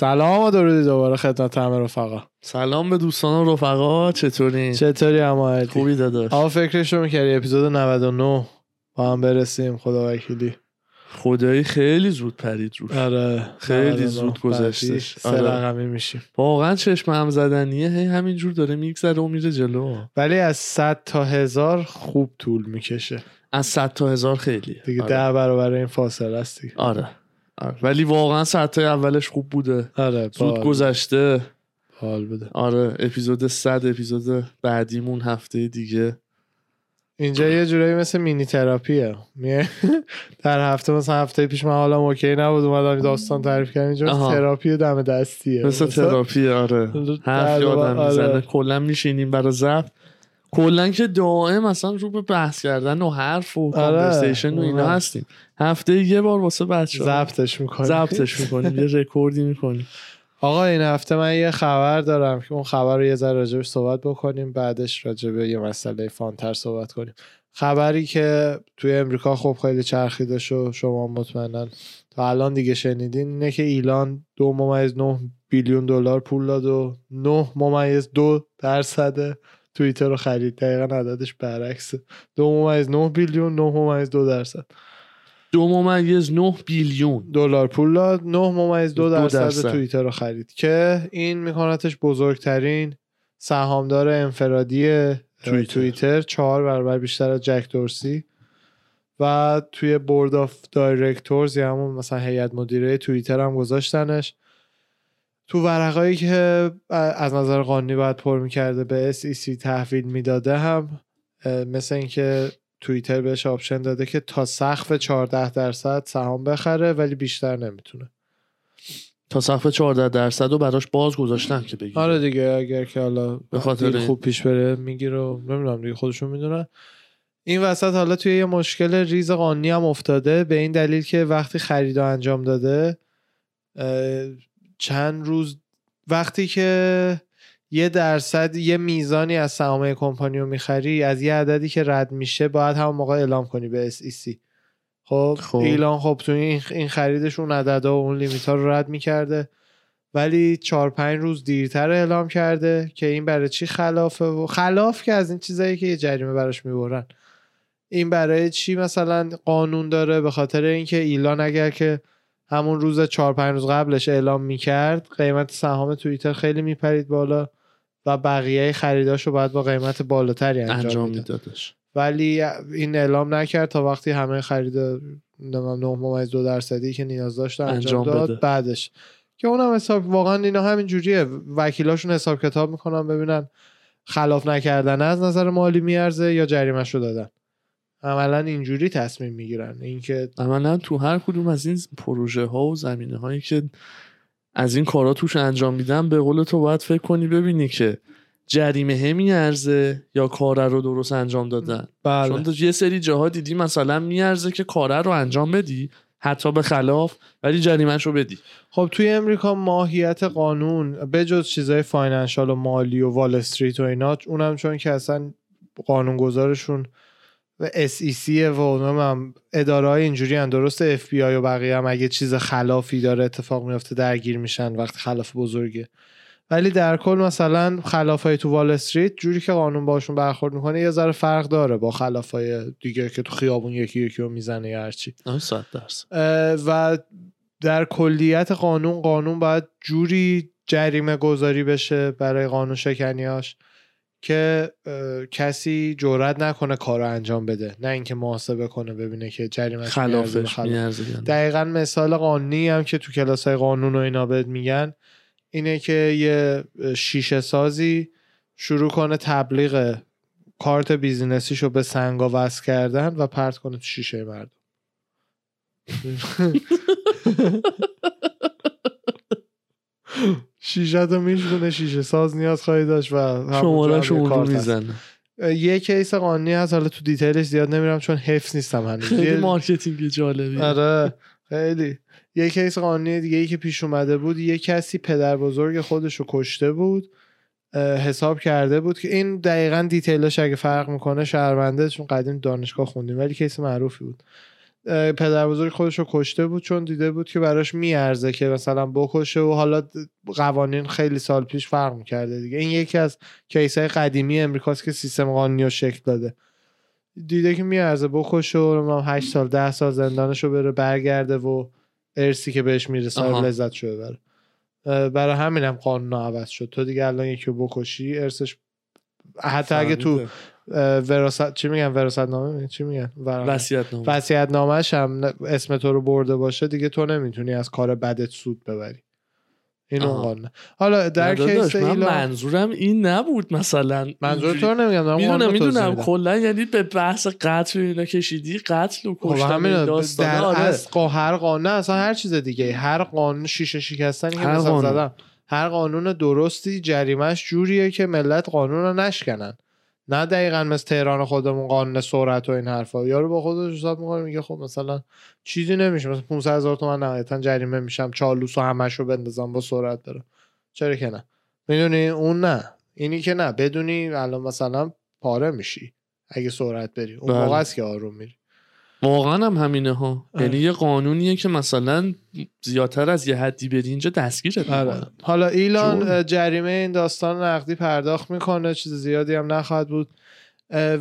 سلام و درودی دوباره خدمت همه رفقا. سلام به دوستان و رفقا چطورین؟ چطوری اما خوبی داداش. آقا فکرش رو می‌کردی اپیزود 99 با هم برسیم خدا وکیلی. خدایی خیلی زود پرید روش. آره خیلی 99 زود گذشتش. آره. رقمی میشیم. واقعا چشم هم زدنیه هی همینجور داره میگذره و میره جلو. ولی از 100 تا هزار خوب طول می‌کشه. از صد تا هزار خیلی دیگه آره. ده برابر این فاصله است دیگه. آره. آره. ولی واقعا تا اولش خوب بوده. آره زود گذشته. حال بده آره اپیزود 100 اپیزود بعدیمون هفته دیگه. اینجا یه جورایی مثل mini therapy ه. در هفته مثلا هفته پیش من حالا okay نبود اومدم داستان تعریف کردم. اینجا. تراپی دم دستیه. مثل تراپی آره. حرف یادم آره. می‌زنه. کلا میشینیم برای ضبط. کلا که دائم اصلا رو به بحث کردن و حرف و آره. conversation و اینا آره. هستیم. هفته یه بار واسه بچه ضبطش می‌کنی؟ ضبطش می‌کنیم یه رکوردی می‌کنیم. آقا این هفته من یه خبر دارم که اون خبر رو یه ذره راجبش صحبت بکنیم بعدش راجب یه مسئله فانتر صحبت کنیم. خبری که توی امریکا خب خیلی چرخیده شو شما مطمئنا تا الان دیگه شنیدین اینه که ایلان دو ممیز نه بیلیون دلار پول داد و نه ممیز دو درصد توییتر رو خرید. دقیقا عددش برعکسه. دو ممیز نه billion نه ممیز دو درصد. دو ممیز نه billion. دلار پول داد. 9 ممیز دو درصد درصد. توییتر رو خرید. که این میکنتش بزرگترین سهامدار انفرادی توییتر, چهار برابر بیشتر از جک دورسی. و توی board of directors یا همون مثلا هیئت مدیره توییتر هم گذاشتنش. تو ورقایی که از نظر قانونی باید پر می‌کرده به SEC تحویل می‌داده هم مثل اینکه توییتر بهش option داده که تا سقف 14 درصد سهام بخره ولی بیشتر نمی‌تونه. تا سقف 14 درصد رو براش باز گذاشتن که بگیم آره دیگه اگر که حالا به خاطر. خوب پیش بره می‌گیره و نمی‌دونم دیگه خودشون می‌دونن. این وسط حالا توی یه مشکل ریز قانونی هم افتاده به این دلیل که وقتی خرید و انجام داده چند روز وقتی که یه درصد یه میزانی از سهام کمپانی رو می‌خری از یه عددی که رد میشه باید همون موقع اعلام کنی به SEC خب, خب. ایلان خب تو این این خریدش اون عددا و اون لیمیت ها رو رد می‌کرده. ولی چهار پنج روز دیرتر اعلام کرده که این برای چی خلافه و خلاف که از این چیزایی که یه جریمه براش می‌برن. این برای چی مثلا قانون داره؟ به خاطر اینکه ایلان اگر که همون روز چهار پنج روز قبلش اعلام می‌کرد قیمت سهام توییتر خیلی میپرید بالا. و بقیه خریداش رو باید با قیمت بالاتری انجام, انجام می‌داد. میدادش. ولی این اعلام نکرد تا وقتی همه خرید نمی‌دونم 9 ممیز دو درصدی که نیاز داشت انجام, انجام داد بده. بعدش. که اونم حساب واقعا اینا همین جوریه. وکیلاشون حساب کتاب می‌کنن ببینن خلاف نکردن از نظر مالی میارزه یا جریمهش رو دادن. عملا اینجوری تصمیم می‌گیرن. اینکه عملا تو هر کدوم از این پروژه ها و زمینه هایی که از این کارا توش انجام میدن به قول تو باید فکر کنی ببینی که جریمه میارزه یا کاره رو درست انجام دادن. بله. چون یه سری جاها دیدی مثلا میارزه که کاره رو انجام بدی حتی به خلاف ولی جریمهش رو بدی. خب توی امریکا ماهیت قانون بجز چیزای financial و مالی و Wall Street و اینا اونم چون که اصلا قانونگذارشون و SEC و اونم اداره های اینجوری هم درست FBI و بقیه هم اگه چیز خلافی داره اتفاق میفته درگیر میشن وقتی خلاف بزرگه. ولی در کل مثلا خلاف های تو وال استریت جوری که قانون باشون برخورد می‌کنه یه ذره فرق داره با خلاف های دیگه که تو خیابون یکی یکی رو می‌زنه یا هرچی و در کلیت قانون قانون باید جوری جریمه گذاری بشه برای قانون شکنیاش که کسی جرئت نکنه کار رو انجام بده نه اینکه محاسبه کنه ببینه که جریمه خلافش میارزه. دقیقا مثال قانونی هم که تو کلاس های قانون و اینا بهت میگن اینه که یه شیشه سازی شروع کنه تبلیغ کارت business یشو به سنگا وصل کردن و پرت کنه تو شیشه مردم شیشه شیشتو میشکونه شیشه ساز نیاز خواهی داشت و شماره هست. می‌زنه. یه case قانونی هست حالا تو detail ش زیاد نمیرم چون حفظ نیستم هنوز. خیلی marketing جالبی آره خیلی. یه case قانونی دیگه ای که پیش اومده بود یه کسی پدر بزرگ خودش رو کشته بود حساب کرده بود که این دقیقا detail ش اگه فرق می‌کنه شرمنده چون قدیم دانشگاه خوندیم ولی case معروفی بود. پدر بزرگ خودش رو کشته بود چون دیده بود که براش میارزه که مثلا بکشه و حالا قوانین خیلی سال پیش فرق می‌کرده دیگه. این یکی از case های قدیمی امریکاست که سیستم قانونی رو شکل داده. دیده که میارزه بکشه و 8 سال ده سال زندانش رو بره برگرده و ارسی که بهش می‌رسه. لذت شده بره برای همینم قانون عوض شد. تو دیگه الان یکی بکشی ارسش حتی اگه تو وراثت چی میگن وراثت نامه؟ چی میگن وصیت نامه وصیت نامش هم اسم تو رو برده باشه دیگه تو نمی‌تونی از کار بدت سود ببری این اون آها. قانونه حالا در کیس من ایلان منظورم این نبود مثلا منظور تو نمیگم دارم می‌دونم قانون می‌دونم. کلا یعنی به بحث قتل اینا کشیدی قتل و خب کشتن داستان در آره. هر قانون اصلا هر چیز دیگه هر قانون شیشه که هر مثلا قانون. زدم هر قانون درستی جریمهش جوریه که ملت قانون رو نشکنن. نه دقیقا مثل تهران خودمون قانون سرعت و این حرفا. یارو با خودش حساب می‌کنه میگه خب مثلا چیزی نمیشه. مثلا 500 هزار تومن نهایتا جریمه میشم. چالوس و همش رو بندازم با سرعت برم. چرا که نه؟ می‌دونی؟ اون نه. اینی که نه. بدونی الان مثلا پاره میشی. اگه سرعت بری. اون بله. موقع است که آروم میری. واقعا هم همینه ها آره. یعنی یه قانونیه که مثلا زیادتر از یه حدی بری اینجا دستگیرت آره. حالا ایلان جریمه این داستان نقدی پرداخت می‌کنه چیز زیادی هم نخواهد بود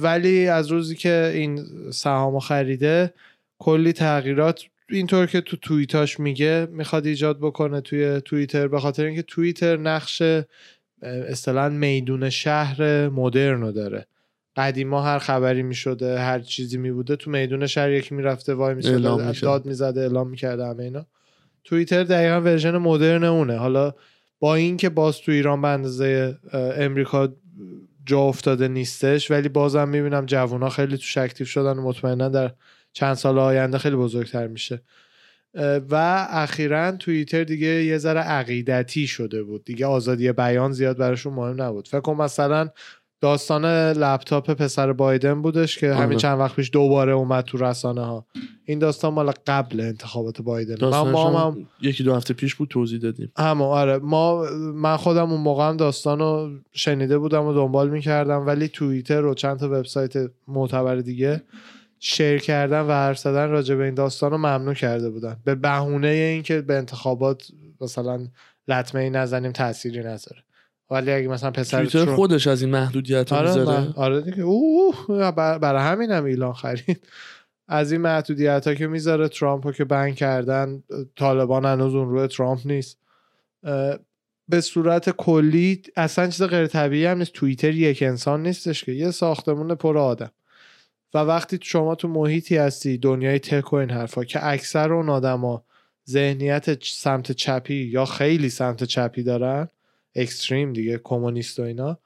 ولی از روزی که این سهام خریده کلی تغییرات اینطور که تو توییتاش میگه می‌خواد ایجاد بکنه توی توییتر به خاطر اینکه توییتر نقش اصطلاحا میدون شهر مدرن رو داره قدیما هر خبری می‌شده هر چیزی میبوده تو میدون شهر یکی می‌رفته وای اعلام می‌شده می‌شد. داد می‌زده اعلام می‌کرده همه اینا. توییتر دقیقا version مدرن اونه. حالا با اینکه باز تو ایران به اندازه امریکا جا افتاده نیستش ولی بازم می‌بینم جوونا خیلی توش active شدن و مطمئنا در چند سال آینده خیلی بزرگتر میشه. و اخیرا توییتر دیگه یه ذره عقیدتی شده بود. دیگه آزادی بیان زیاد براشون مهم نبود. فکر کن مثلا داستان لپتاپ پسر بایدن بودش که همین آره. چند وقت پیش دوباره اومد تو رسانه ها این داستان مال قبل انتخابات بایدن. من داستانش ما هم هم یکی دو هفته پیش بود توضیح دادیم. همون آره. ما من خودم اون موقع هم داستان رو شنیده بودم و دنبال می‌کردم ولی توییتر و چند تا وبسایت معتبر دیگه شیر کردن و حرف زدن راجع به این داستان رو ممنوع کرده بودن. به بهونه اینکه به انتخابات مثلا لطمه ای نزنیم تأثیری نذاره. ولی اگه مثلا پسر ترامپ- خودش از این محدودیت رو آره می‌ذاره؟ آره دیگه. اوه بر- برای همین هم ایلان خرید. از این محدودیت ها که می‌ذاره ترامپ رو که بند کردن طالبان هنوز اون روی ترامپ نیست. به صورت کلی اصلا چیز غیر طبیعی هم نیست. توییتر یک انسان نیستش که. یه ساختمون پر آدم. و وقتی شما تو محیطی هستی دنیای تک و این حرفا که اکثر اون آدما ذهنیت سمت چپی یا خیلی سمت چپی دارن اکستریم دیگه کمونیست و اینا.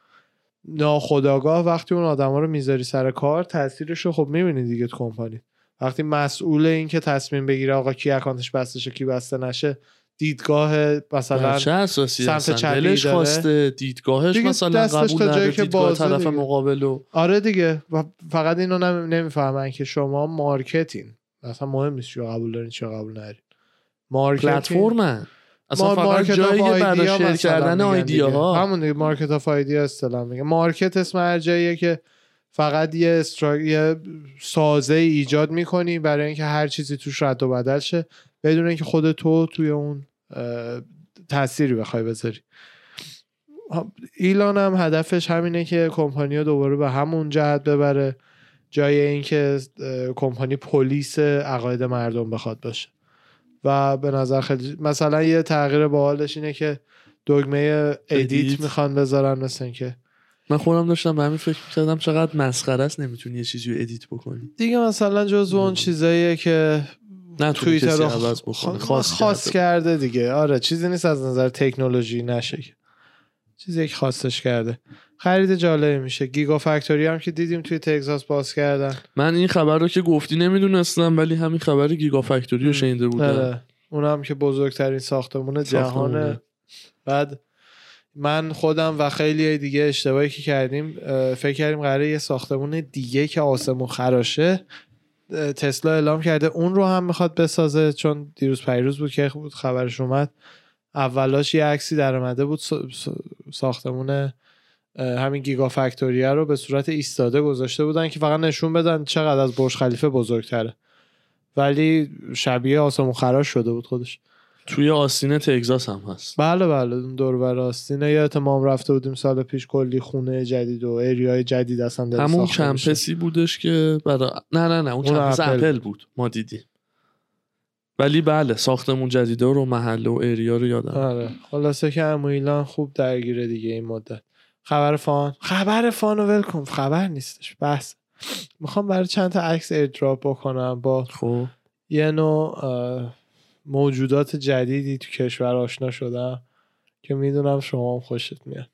ناخداگاه وقتی اون آدما رو می‌ذاری سر کار تاثیرش رو خب می‌بینی دیگه تو کمپانی. وقتی مسئول این که تصمیم بگیره آقا کی اکانتش بسته شه کی بسته نشه دیدگاه مثلا چه سمت داره. خواسته دیدگاهش دیگه مثلا قبول نداره دیدگاه طرف دیگه. مقابل و آره دیگه. و فقط اینو نمی... نمی‌فهمن که شما مارکتین. اصلا مهم نیست چی قبول دارین چی قبول ندارین. marketing platform ن. اصلا فقط market جایی برای share کردن idea. ها همون دیگه market of idea اصطلاح میگه. market اسم هر جاییه که فقط یه stru... یه سازه ای ایجاد می‌کنی برای اینکه هر چیزی توش رد و بدل شه بدون اینکه خود تو توی اون تأثیری بخوای بذاری. ها، ایلان هم هدفش همینه که کمپانی رو دوباره به همون جهت ببره جای اینکه کمپانی پلیس عقاید مردم بخواد باشه. و به نظر خیلی مثلا یه تغییر باحالش اینه که دگمه edit. می‌خوان بذارن مثل اینکه من خودم داشتم به همین فکر می‌کردم چقدر مسخره است نمی‌تونی یه چیزی رو edit بکنی دیگه مثلا جزو اون چیزاییه که نه توییتر رو رو عوض خ- بکنه خ- خاص. کرده دیگه آره چیزی نیست از نظر تکنولوژی نشه که. چیزی که خاصش کرده. خرید جالبی میشه. گیگا فکتوری هم که دیدیم توی تگزاس باز کردن. من این خبر رو که گفتی نمی‌دونستم ولی همین خبر گیگا فکتوری رو شنیده بودم. آره. اونم که بزرگترین ساختمون جهانه. بعد من خودم و خیلی دیگه اشتباهی که کردیم فکر کردیم قراره یه ساختمون دیگه که آسمون خراشه تسلا اعلام کرده. اون رو هم می‌خواد بسازه چون دیروز پیروز بود که بود خبرش اومد. اولاش یه عکسی در اومده بود سا- سا- ساختمون همین گیگا فکتوریه رو به صورت ایستاده گذاشته بودن که فقط نشون بدن چقدر از برج خلیفه بزرگتره. ولی شبیه آسمون خراش شده بود خودش. توی آستین تگزاس هم هست. بله بله. اون دور بر آستینه یه اتمام رفته بودیم سال پیش کلی خونه جدید و اریای جدید اصلا همون. کمپسی بودش که برای نه نه نه. اون اون کمپس اپل. اپل بود. ما دیدیم. ولی بله ساختمون جدیده رو محله و اریا رو یادم. آره. خلاصه که عمو ایلان خوب درگیره دیگه این مدت. خبر فان؟ خبر فان رو ول کن. خبر نیستش. بحث. می‌خوام برای چند تا عکس ایردراپ بکنم با خب. یه نوع موجودات جدیدی تو کشور آشنا شدم که می‌دونم شما هم خوشت میاد.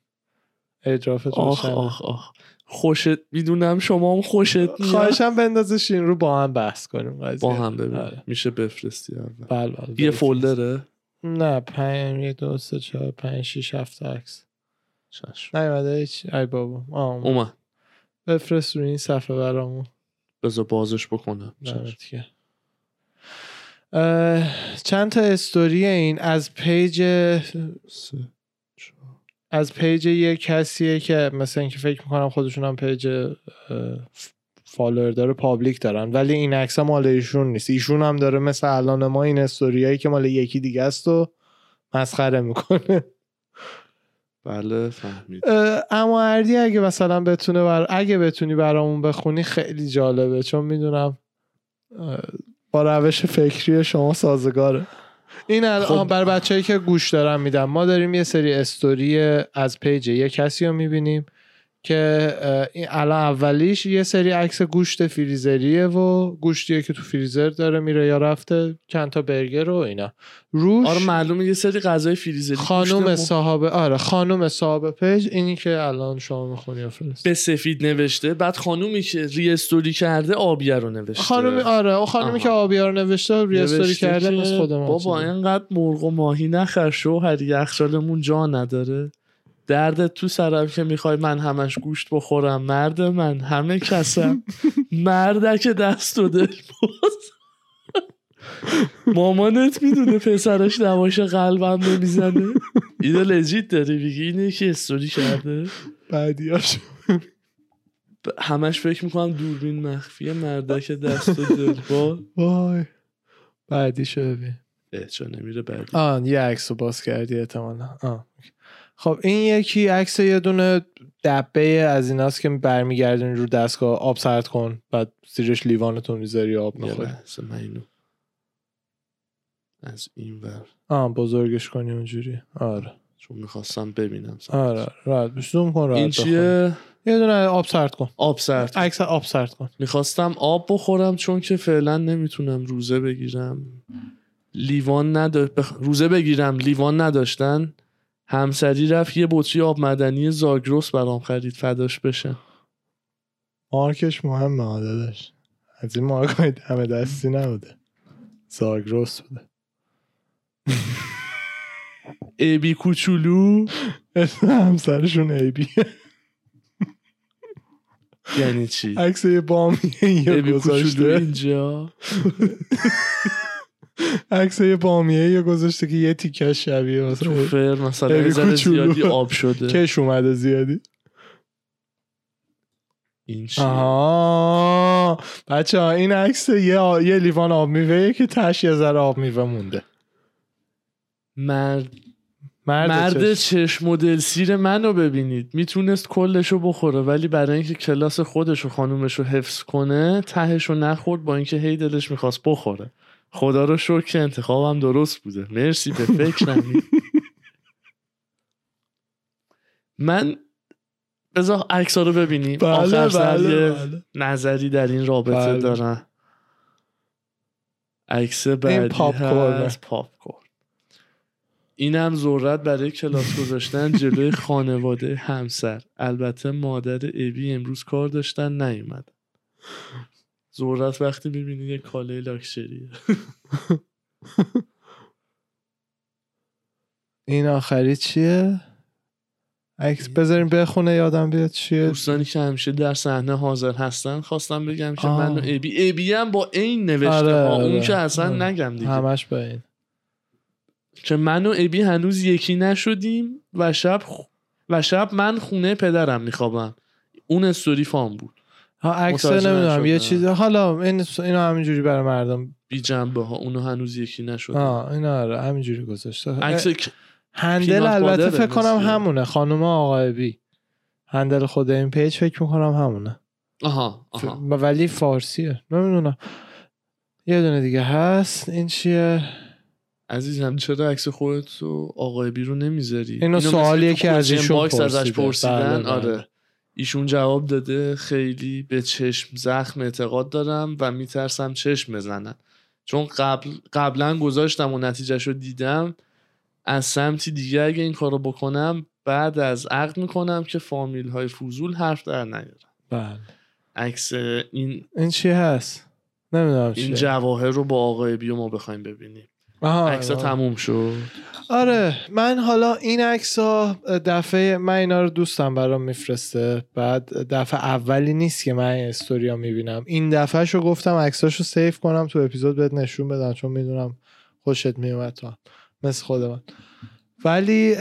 ایردراپت آخ. آخ آخ. خوشت می‌دونم شما هم خوشت میاد. خواهشم بندازش این رو با هم بحث کنیم قضیه. با هم ببین. آره. میشه بفرستی اول. بله بله یه. folder ه؟ نه پنج یک دو سه چهار پنج شیش هفت عکس. چشم. نیومده هیچ؟ ای بابا. اومد. بفرست روی این صفحه برامون. بذار بازش بکنم. چند تا استوری این؟ از پیج سه. از پیج یه کسیه که مثلا اینکه فکر می‌کنم خودشون هم پیج فالوور داره public دارن. ولی این عکس مال ایشون نیست. ایشون هم داره مثل الان ما این استوریایی که مال یکی دیگه است و مسخره می‌کنه. بله فهمید. اما اردی اگه مثلا بتونه بر... اگه بتونی برامون بخونی خیلی جالبه. چون می‌دونم با روش فکری شما سازگاره. این الان خب. برای بچه‌هایی که گوش دارن میدم ما داریم یه سری استوری از پیج یه کسی رو می‌بینیم که الان اولیش یه سری عکس گوشت فریزریه و گوشتیه که تو فریزر داره میره یا رفته چند تا برگر و اینا. روش آره معلومه یه سری غذای فریزری گوشت صاحب آره خانوم صاحب پیج اینی که الان شما می‌خونی و فرست. به سفید نوشته. بعد خانومی که restory کرده آبیه رو نوشته. خانم آره اون خانومی آها. که نوشته restory نوشته کرده که مثل خود ما بابا. اینقدر مرغ و ماهی نخر شوهر یخچالمون جا نداره. دردت تو سرم که می‌خوای من همش گوشت بخورم مرد من همه کسم. مردک دست و دل باز. مامانت می‌دونه پسرش نمایش قلبم نمی‌زنه. اینو لجیت داری میگی؟ اینه که استوری کرده؟ بعدیاش ب- همش فکر می‌کنم دوربین مخفیه مردک دست و دل باز. وای. بعدی اه، چرا نمیره بعدی آه یه عکس رو باز کردی احتمالا. آه. خب این یکی عکس یه دونه دبه از ایناست که برمیگردین رو دستگاه آب سرد کن بعد زیرش لیوانتو می‌ذاری آب می‌خوری. از این ور. آه بزرگش کنی اونجوری. آره. چون می‌خواستم ببینم آره راحت بش زوم کن راحت این. چیه؟ یه دونه آب سرد کن. آب سرد. عکس آب سرد کن. می‌خواستم آب بخورم چون که فعلا نمی‌تونم روزه بگیرم. لیوان نداشت بخ... روزه بگیرم لیوان نداشتن. همسری رفت یه بطری آب مدنی زاگرس برام خرید فداش بشه. مارکش مهمه آده داشت از این مارک همه دستی نبوده. زاگرس بوده. ابی کوچولو؟ اسم همسرشون ایبی یعنی چی؟ عکس یه بامیه یه ابی کوچولو گذاشته. اینجا؟ عکس یه بامیه یه گذاشته که یه تیکش شبیه مثلا فر مثلا یه کوچولو. زیادی آب شده. کش اومده زیادی. این آها. بچه ها این عکس یه, آ... یه لیوان آب میوه که تش یه ذره آب میوه مونده. مرد مرد, مرد چشم. چشم و دلسیر منو ببینید. می‌تونست کلشو بخوره ولی برای اینکه کلاس خودش و خانومش رو حفظ کنه تهشو نخورد با اینکه هی دلش می‌خواست بخوره. خدا رو شکر که انتخابم درست بوده. مرسی به فکرم من بذار عکس رو ببینیم. بله آخر بله, یه بله. نظری در این رابطه بله. دارن عکس بعدی پاپ. هست پاپ اینم ذرت برای کلاس گذاشتن جلوی خانواده همسر. البته مادر ابی امروز کار داشتن نیومد. ذرت وقتی می‌بینی یه کاله لاکچریه. این آخری چیه؟ عکس بذاریم بخونه یادم بیاد چیه. دوستانی که همیشه در صحنه حاضر هستن خواستم بگم که آه. من و ابی ابی هم با این نوشته آره، ها اون آره. که اصلا آره. نگم دیگه. همش با این. که من و ابی هنوز یکی نشدیم و شب خ- و شب من خونه پدرم میخوابم. اون استوری فام بود. ها عکس نمی‌دونم یه. چیز حالا این اینو همینجوری برای مردم. بی جنبه ها اونو هنوز یکی نشده. آه این آره همینجوری گذاشته. عکس هندل البته فکر کنم همونه خانم آقای بی. هندل خود این پیج فکر می‌کنم همونه. آها آها. ولی فارسیه. نمی‌دونم. یه دونه دیگه هست. این چیه؟ عزیزم چرا عکس خودت و آقای بی رو نمی‌ذاری؟ اینو سوالیه که از ایشون ازش. پرسیدن؟ بله، بله. آره. ایشون جواب داده خیلی به چشم زخم اعتقاد دارم و میترسم چشم بزنن. چون قبل قبلا گذاشتم و نتیجهش رو دیدم از سمتی دیگه اگه این کارو بکنم بعد از عقد می‌کنم که فامیل های فوزول حرف در نیارن. بله. عکس این این چی هست؟ نمی‌دونم این چیه جواهر رو با آقای بیو ما بخوایم ببینیم. عکس. تموم شد. آره من حالا این عکس ها دفعه من اینا رو دوستم برام میفرسته. بعد دفعه اولی نیست که من این استوریا می‌بینم. این دفعه شو گفتم عکساشو سیف کنم تو اپیزود بهت نشون بدم چون می‌دونم خوشت میومد تو. مثل خود من ولی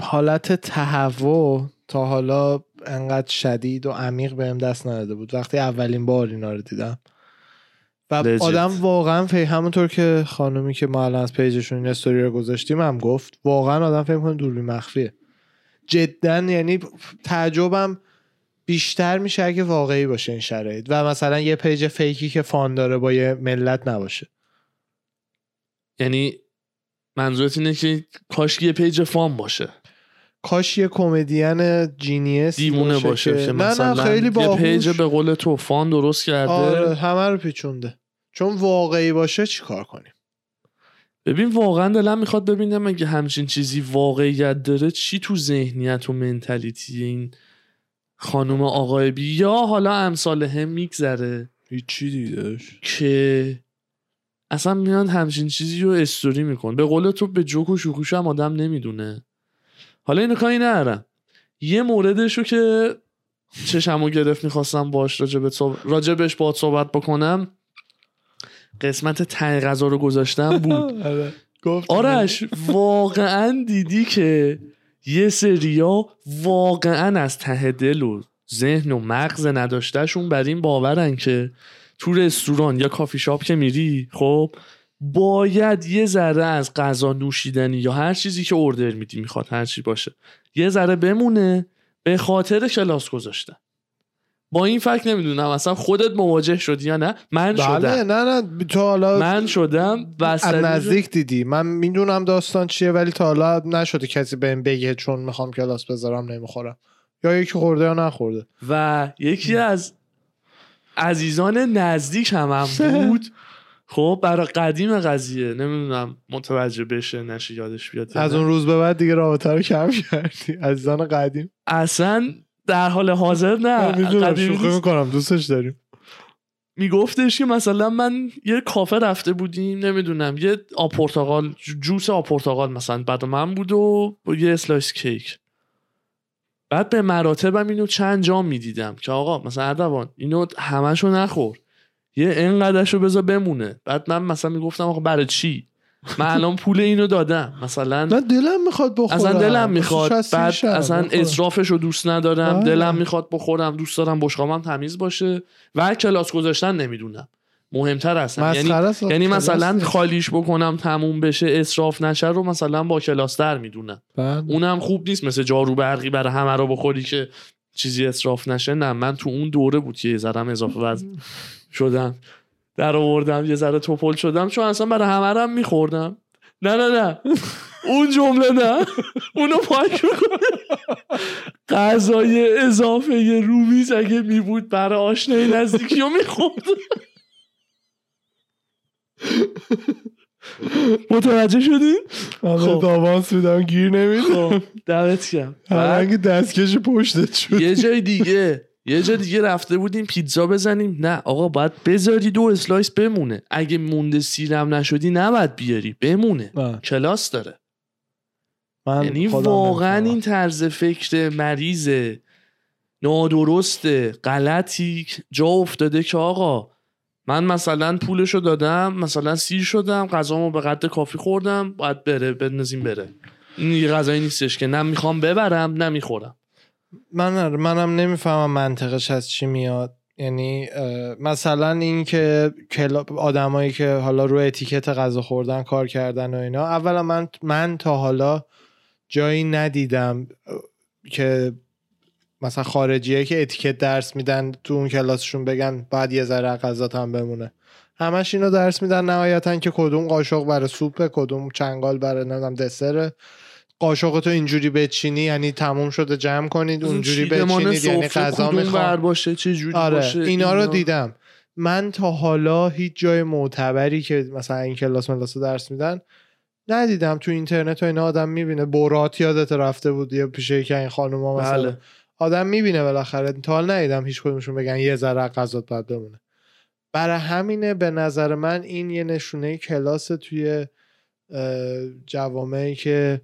حالت تهوع تا حالا انقدر شدید و عمیق بهم دست نداده بود. وقتی اولین بار اینا رو دیدم. و Legit. آدم واقعا فی همونطور که خانومی که ما الان از پیجشون این استوری رو گذاشتیم هم گفت واقعا آدم فکر کنه دوربین مخفیه. جدا یعنی تعجبم بیشتر میشه اگه واقعی باشه این شرایط. و مثلا یه پیج fake ی که fun داره با یه ملت نباشه. یعنی منظورت اینه که کاش یه پیج fun باشه. کاش یه کمدین genius دیوونه باشه که, نه مثلا نه خیلی یه باهوش پیج به قول تو فان درست کرده. آره همه رو پیچونده. چون واقعی باشه چی کار کنیم؟ ببین واقعا دلم می‌خواد ببینم اگه همچین چیزی واقعیت داره چی تو ذهنیت و منتالیتی این خانم آقای بی؟ یا حالا امثال هم میگذره. هیچی دیدش که اصلا میاد همچین چیزی رو استوری میکن به قول تو به جوک و شوخوش هم آدم نمی‌دونه. حالا اینو کاری ندارم. یه موردشو که چشمو گرفت می‌خواستم باش راجب صحب... راجبش باهات صحبت بکنم قسمت ته غذا رو گذاشتم بود. آره. آرش واقعا دیدی که یه سریا واقعا از ته دل و ذهن و مغز نداشتهشون بر این باورن که تو رستوران یا کافی شاپ که میری خب باید یه ذره از غذا نوشیدنی یا هر چیزی که اوردر میدی می‌خواد هر چی باشه یه ذره بمونه به خاطر کلاس گذاشتن. با این فکر نمی‌دونم اصلا خودت مواجه شدی یا نه؟ من بله شدم. نه نه تو حالا من شدم از نزدیک دیدی. من می‌دونم داستان چیه ولی تا حالا نشده کسی بهم بگه چون می‌خوام کلاس بذارم نمی‌خورم. یا یکی خورده یا نخورده. و یکی از عزیزان نزدیک هم, هم بود. خب برای قدیم قضیه. نمی‌دونم متوجه بشه نشه یادش بیاد یا از. اون روز به بعد دیگه رابطه رو کم کردی. عزیزان قدیم. اصلا در حال حاضر نه. قدیمی شوخی. می‌کنم دوستش داریم. میگفتش که مثلا من یه کافه رفته بودیم نمی‌دونم یه جو- جوس آب پرتقال مثلا بعد من بود و یه اسلایس کیک بعد به مراتبم اینو چند جام می‌دیدم که آقا مثلا اردوان اینو همشو نخور. یه انقدرشو بذار بمونه. بعد من مثلا می‌گفتم آقا برای چی؟ من الان پول اینو دادم. مثلا نه دلم می‌خواد بخورم. اصلا دلم می‌خواد. بعد اصلا. اصرافش رو دوست ندارم. آره. دلم می‌خواد بخورم. دوست دارم بشقامم تمیز باشه. و کلاس گذاشتن نمی‌دونم. مهمتر هستم یعنی. یعنی مثلا. خالیش بکنم تموم بشه اصراف نشه رو مثلا با کلاس در می‌دونم. بله. اونم خوب نیست. مثل جارو برقی برای همه رو بخوری که چیزی اصراف نشه. نه من تو اون دوره بود که ذرم اضافه وزن شدم. در آوردم یه ذره توپل شدم چون اصلا برای همه هم میخوردم. نه نه نه. اون جمله نه. اونو پاک می‌کنه غذای اضافه رومیز اگه میبود برای آشنای نزدیکی رو می‌خورد. متوجه شدین؟ من خب. آوانس میدم گیر نمیده خب دمت گرم. هرنگ دستکش پشتت شد. یه جای دیگه. یه جای دیگه رفته بودیم پیتزا بزنیم. نه آقا باید بذاری دو slice بمونه. اگه مونده سیرم نشدی نباید بیاری بمونه. نه، کلاس داره. من یعنی واقعا. این طرز فکر مریضه نادرسته غلطی جا افتاده که آقا من مثلا پولشو دادم مثلا سیر شدم غذامو به قد کافی خوردم باید بره از بین بره. این غذایی نیستش که نه می‌خوام ببرم نه می‌خورم. من منم نمی‌فهمم منطقش از چی میاد. یعنی مثلا این که آدمایی که حالا رو اتیکت غذا خوردن کار کردن و اینا اولا من من تا حالا جایی ندیدم که مثلا خارجیه که اتیکت درس میدن تو اون کلاسشون بگن بعد یه ذره غذات هم بمونه. همش اینو درس میدن نهایتا که کدوم قاشق برای سوپ کدوم چنگال برای نمی‌دونم دسره. قاشق تو اینجوری بچینی یعنی تموم شده جمع کنید اونجوری بچینید یعنی غذا می‌خوام. باشه چه جوری آره باشه اینا رو دیدم. من تا حالا هیچ جای معتبری که مثلا این کلاس ملاس درس میدن ندیدم تو اینترنت و اینا آدم می‌بینه. برات یادت رفته بود یا پیش که این خانوما مثلا. بله. آدم می‌بینه بالاخره. تا حال ندیدم هیچ کدومشون بگن یه ذره غذات باید بمونه. برای همینه به نظر من این یه نشونه کلاس توی جوامعی که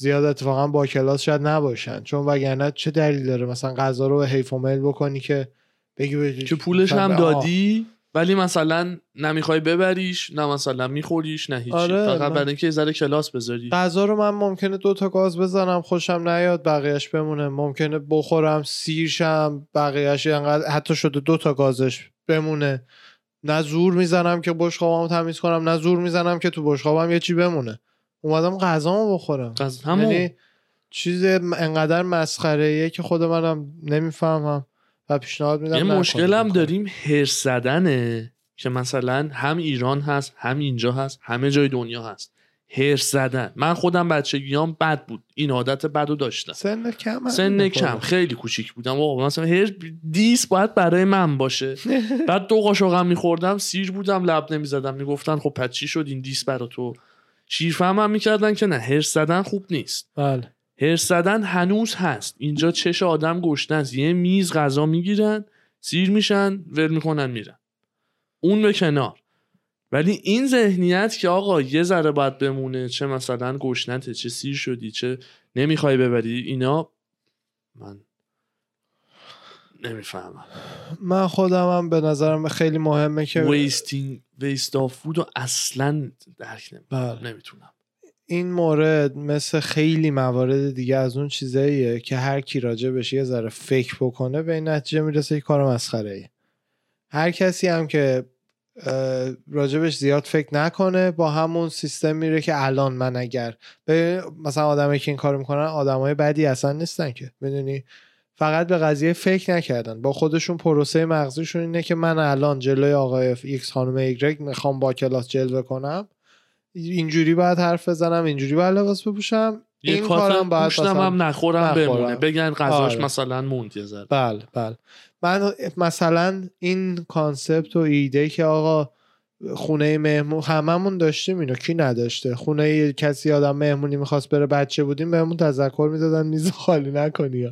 زیاد اتفاقا با کلاس شاید نباشن. چون وگرنه چه دلیل داره مثلا غذا رو به حیف و میل بکنی که بگی بگی که پولش هم دادی ولی مثلا نمی‌خوای ببریش نه مثلا میخوریش نه هیچی. آره فقط برای اینکه ذره کلاس بذاری غذا رو من ممکنه دو تا گاز بزنم خوشم نیاد بقیهش بمونه. ممکنه بخورم سیرشم بقیهش انقدر حتی شده دو تا گازش بمونه. نه زور می‌زنم که بشقابم تمیز کنم نه زور می‌زنم که تو بشقابم یه چی بمونه. اومدم غذامو بخورم. همون یعنی چیز انقدر مسخره که خود منم نمی‌فهمم و پیشنهاد میدم یه مشکلم داریم هرس زدنه که مثلا هم ایران هست هم اینجا هست همه جای دنیا هست. هرس زدن. من خودم بچگیام بد بود. این عادت بد رو داشتم. سن کم سن کم. خیلی کوچیک بودم. و مثلا هر دیس باید برای من باشه. بعد دو قاشقم میخوردم سیر بودم لب نمی‌زدم. می‌گفتن خب پس چی شد این دیس برا تو؟ شیرفهم هم می‌کردن که نه هرس زدن خوب نیست. بله. هرس زدن هنوز هست. اینجا چش آدم گشنه است. یه میز غذا می‌گیرن سیر میشن ول می‌کنن میرن. اون به کنار. ولی این ذهنیت که آقا یه ذره باید بمونه چه مثلا گشنته چه سیر شدی چه نمی‌خوای ببری اینا من نمی‌فهمم. من خودم هم به نظرم خیلی مهمه که wasting waste of food رو اصلا درک بله. نمی‌تونم. این مورد مثل خیلی موارد دیگه از اون چیزاییه که هر کی راجع بشه یه ذره فکر بکنه به این نتیجه می‌رسه که کار مسخره ای هر کسی هم که راجبش زیاد فکر نکنه با همون سیستم میره که الان من اگر مثلا آدمی که این کار می‌کنن آدمای بدی اصلا نیستن که. می‌دونی؟ فقط به قضیه فکر نکردن. با خودشون پروسه مغزیشون اینه که من الان جلوی آقای ایکس خانم ایگرگ می‌خوام با کلاس جلوه کنم. اینجوری باید حرف بزنم اینجوری باید لباس بپوشم. این کارم باید هم نخورم, بمونه. بگن غذاش آره. مثلا موند یه بله بله. من مثلا این concept و ایده که آقا خونه مهمون هممون داشتیم اینو. کی نداشته؟ خونه کسی آدم مهمونی می‌خواست بره بچه بودیم بهمون تذکر می‌دادن میز خالی نکنی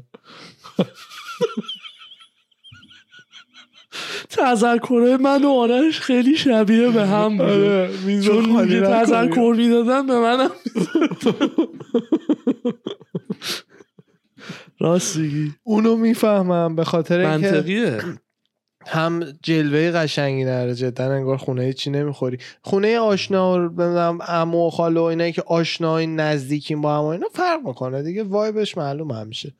تذکره من و آرش خیلی شبیه به هم بود. آره، چون تذکر می‌دادن به منم. راستی اونو می‌فهمم به خاطر منطقیه. هم جلوه قشنگی نره جدا انگار خونه چی نمی‌خوری. خونه آشنا ببینم عمو و خاله و اینایی که آشنای نزدیکیم با هم اینا فرق می‌کنه دیگه. وایبش معلوم همیشه.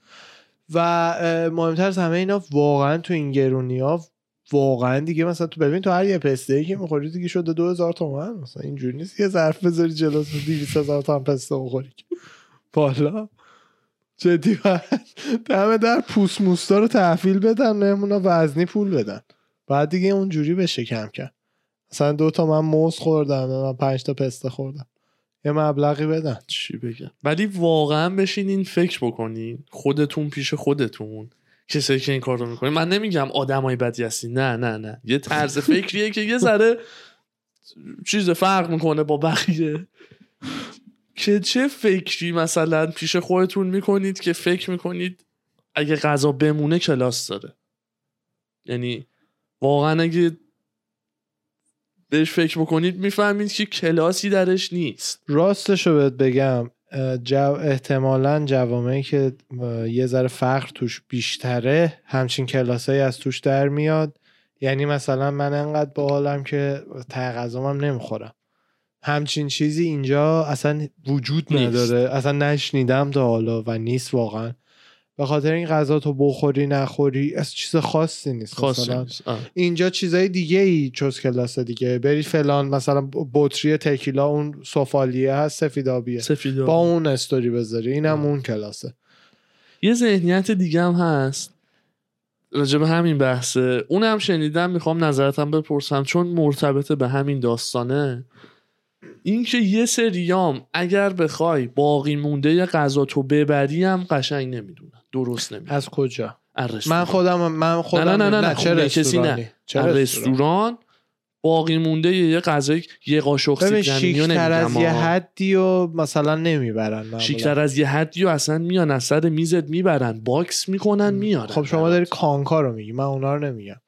و مهمتر از همه اینا واقعا تو این گرونی ها واقعا دیگه مثلا تو ببین تو هر یه پسته ای که می‌خوری دیگه شده 2000 تومن. مثلا اینجوری نیست یه ظرف بذاری جلو 200 هزار تومن پسته بخوری. بالا جدی دم در پوست موستا رو تحویل بدن نمونا وزنی پول بدن. بعد دیگه اونجوری بشه کم کم. مثلا دو تا من موز خوردم من پنج تا پسته خوردم. یه مبلغی بدن. چی بگم؟ ولی واقعا بشینین فکر بکنین. خودتون پیش خودتون. کسی که این کار رو می‌کنین. من نمیگم آدمای بدی هستی نه نه نه. یه طرز فکریه که یه ذره چیز فرق می‌کنه با بقیه. که چه فکری مثلا پیش خودتون می‌کنید که فکر می‌کنید اگه غذا بمونه کلاس داره. یعنی واقعا اگه بهش فکر بکنید می‌فهمید که کلاسی درش نیست. راستش رو بهت بگم جو احتمالا جوامعی که یه ذره فقر توش بیشتره همچین کلاسایی از توش در میاد. یعنی مثلا من انقدر با حالم که ته غذامم نمی‌خورم. همچین چیزی اینجا اصلا وجود نداره. اصلا نشنیدم تا حالا و نیست واقعا. به خاطر این غذا تو بخوری نخوری از چیز خاصی نیست خاصی مثلا نیست. اینجا چیزای دیگه ای جز کلاس دیگه. بری فلان مثلا بطری تکیلا اون سفالیه هست سفیدابیه. سفید با اون استوری بذاری. اینم اون کلاسه. یه ذهنیت دیگه هم هست. راجع به همین بحثه. اونم شنیدم می‌خوام نظرتم بپرسم. چون مرتبط به همین داستانه اینکه یه سریام اگر بخوای باقی مونده غذا تو ببری هم قشنگ نمی‌دونن درست نمی‌دونن از کجا؟ من. خودم من خودم نه نه نه نه, چه خونه کسی رستورانی؟ نه. چه رستوران؟ رستوران باقی مونده یه غذای یه قاشق سیب از یه. حدی و مثلا نمی‌برن. شیکتر از یه حدی و اصلا میان از سر میزت می‌برن box می‌کنن میارن. خب شما داری کانکا رو میگی من اونا رو نمیگم.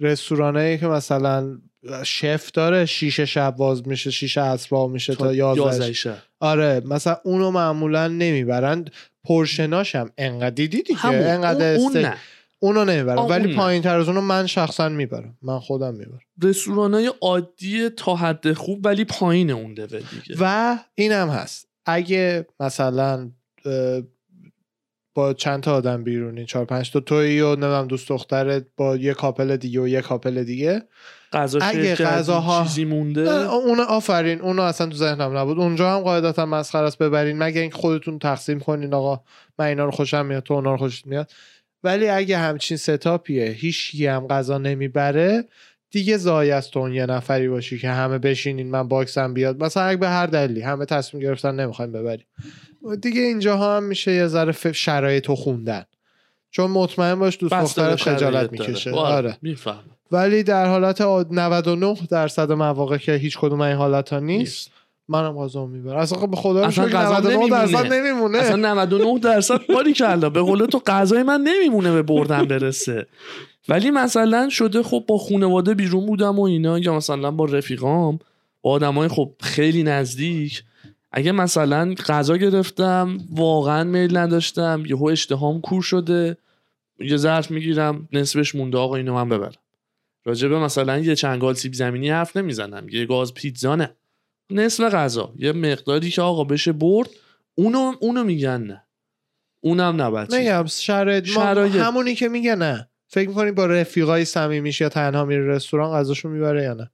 رستورانایی که مثلا شف داره شیشه شب باز میشه شیشه عصر باز میشه تا 11 یازده شب. آره مثلا اونو معمولا نمی‌برن. پرشناش هم انقدر دیدی دیگه؟ همون انقدر اون, اون اونو نمی‌برن. آه، ولی. پایین تر از اونو من شخصا می‌برم. من خودم می‌برم. رستوران های عادی تا حد خوب ولی پایین اون دیگه. و اینم هست. اگه مثلا با چند تا آدم بیرونی چهار پنج تا. تویی و نمی‌دونم دوست دخترت با یه کاپل دیگه و یه کاپل دیگه. غذا اگه غذاها- چیزی مونده؟ اون آفرین اون اصلا تو ذهنم نبود. اونجا هم قاعدتا مسخره است ببرین. مگه اینکه خودتون تقسیم کنین آقا من اینا رو خوشم میاد تو اونا رو خوشت میاد. ولی اگه همچین ستاپیه هیچ هم غذا نمی‌بره دیگه زای است اون یه نفری باشی که همه بشینین من باکسم بیاد. مثلا اگه به هر دلیلی همه تصمیم گرفتن نمی‌خوایم ببریم. دیگه اینجاها هم میشه یه ذره ف- شرایط رو خوندن. چون مطمئن باش دوست دخترت خجالت. می‌کشه. آره، آره. می‌فهمم. ولی در حالت عاد- 99 درصد مواقع که هیچ کدوم این حالت ها نیست. منم غذا می‌برم. اصلا خب به خدا رو اصلا شکر غذا 99 درصد نمیمونه. نمیمونه. اصلا 99 درصد باری کلا به قول تو غذای من نمیمونه به بردن برسه. ولی مثلا شده خب با خانواده بیرون بودم و اینا یا مثلا با رفیقام با آدمای خب خیلی نزدیک. اگه مثلا غذا گرفتم واقعا میل نداشتم یهو اشتهام کور شده یه ظرف می‌گیرم نصفش مونده آقا اینو من ببرم. راجبه مثلا یه چنگال سیب زمینی حرف نمی‌زنم یه گاز پیتزا نه. نصف غذا یه مقداری که آقا بشه برد اونو اونو میگن نه. اونم نباید چیز. میگم شرایط ما شرایط. همونی که میگه نه. فکر می‌کنی با رفیقای صمیمیش یا تنها میره رستوران غذاشو می‌بره یا نه؟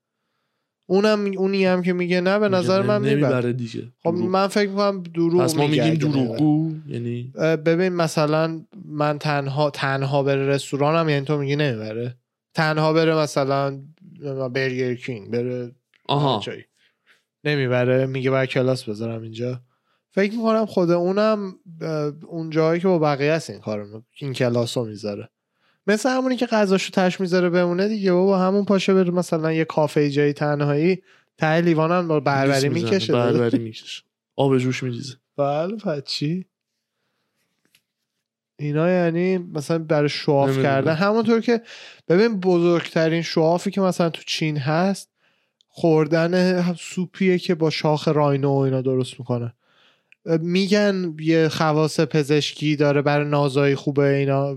اونم اونی هم که میگه نه به نظر من می‌بره. نمی‌بره دیگه. خب دروغ. من فکر می‌کنم دروغ پس ما میگه میگیم. دروغگو یعنی ببین مثلا من تنها تنها بره رستورانم یعنی تو میگی نمی‌بره. تنها بره مثلا برگر کینگ بره آها. جایی. نمی‌بره میگه باید کلاس بذارم اینجا. فکر می‌کنم خود اونم اون جایی که با بقیه است این کارو این کلاس رو می‌ذاره. مثل همونی که غذاشو تش می‌ذاره بمونه دیگه. بابا همون پاشه بره مثلا یه کافه جایی تنهایی ته لیوانم با بربری می‌کشه. بربری می‌کشه. آب جوش میریزه. بله پس چی؟ اینا یعنی مثلا برای شواف. کردن. همونطور که ببین بزرگترین شوافی که مثلا تو چین هست خوردن سوپیه که با شاخ راینو و اینا درست می‌کنه. میگن یه خواص پزشکی داره برای نازایی خوبه اینا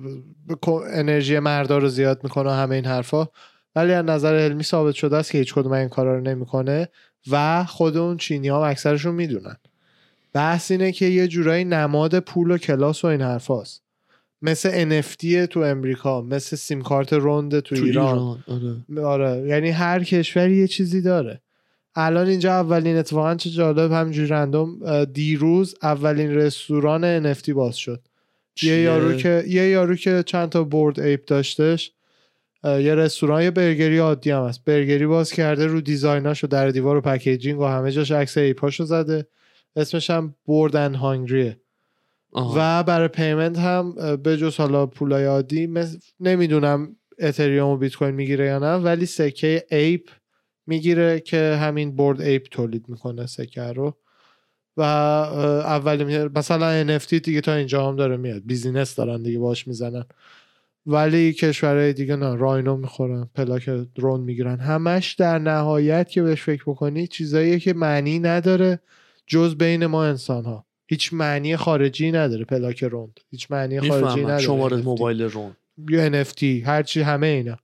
انرژی مردا رو زیاد می‌کنه و همه این حرفا. ولی از نظر علمی ثابت شده است که هیچ کدوم این کارا رو نمی‌کنه و خود اون چینی ها اکثرشون می‌دونن. بحث اینه که یه جورایی نماد پول و کلاس و این حرفاست مثل NFT تو امریکا مثل سیم کارت روند تو, تو ایران, ایران آره. آره یعنی هر کشوری یه چیزی داره. الان اینجا اولین اتفاقا چه جالب همینجوری رندوم دیروز اولین رستوران NFT باز شد یه؟ یارو که یه یارو که چند تا Bored Ape داشتش یه رستوران یه برگری عادی هم هست برگری باز کرده رو design اش و در دیوار و packaging و همه جاش عکس Ape اشو زده اسمش هم Bored and Hungry ه آها. و برای payment هم به جز حالا پولای عادی مث- نمی‌دونم اتریوم و بیت کوین می‌گیره یا نه ولی سکه Ape می‌گیره که همین Bored Ape تولید می‌کنه سکه رو. و اولین مثلا NFT دیگه تا اینجا هم داره میاد. business دارن دیگه باش می‌زنن. ولی کشورهای دیگه نه راینو می‌خورن پلاک روند می‌گیرن. همش در نهایت که بهش فکر بکنی چیزاییه که معنی نداره جز بین ما انسان ها هیچ معنی خارجی نداره پلاک روند هیچ معنی خارجی نداره شماره. موبایل روند یا NFT هرچی همه اینا.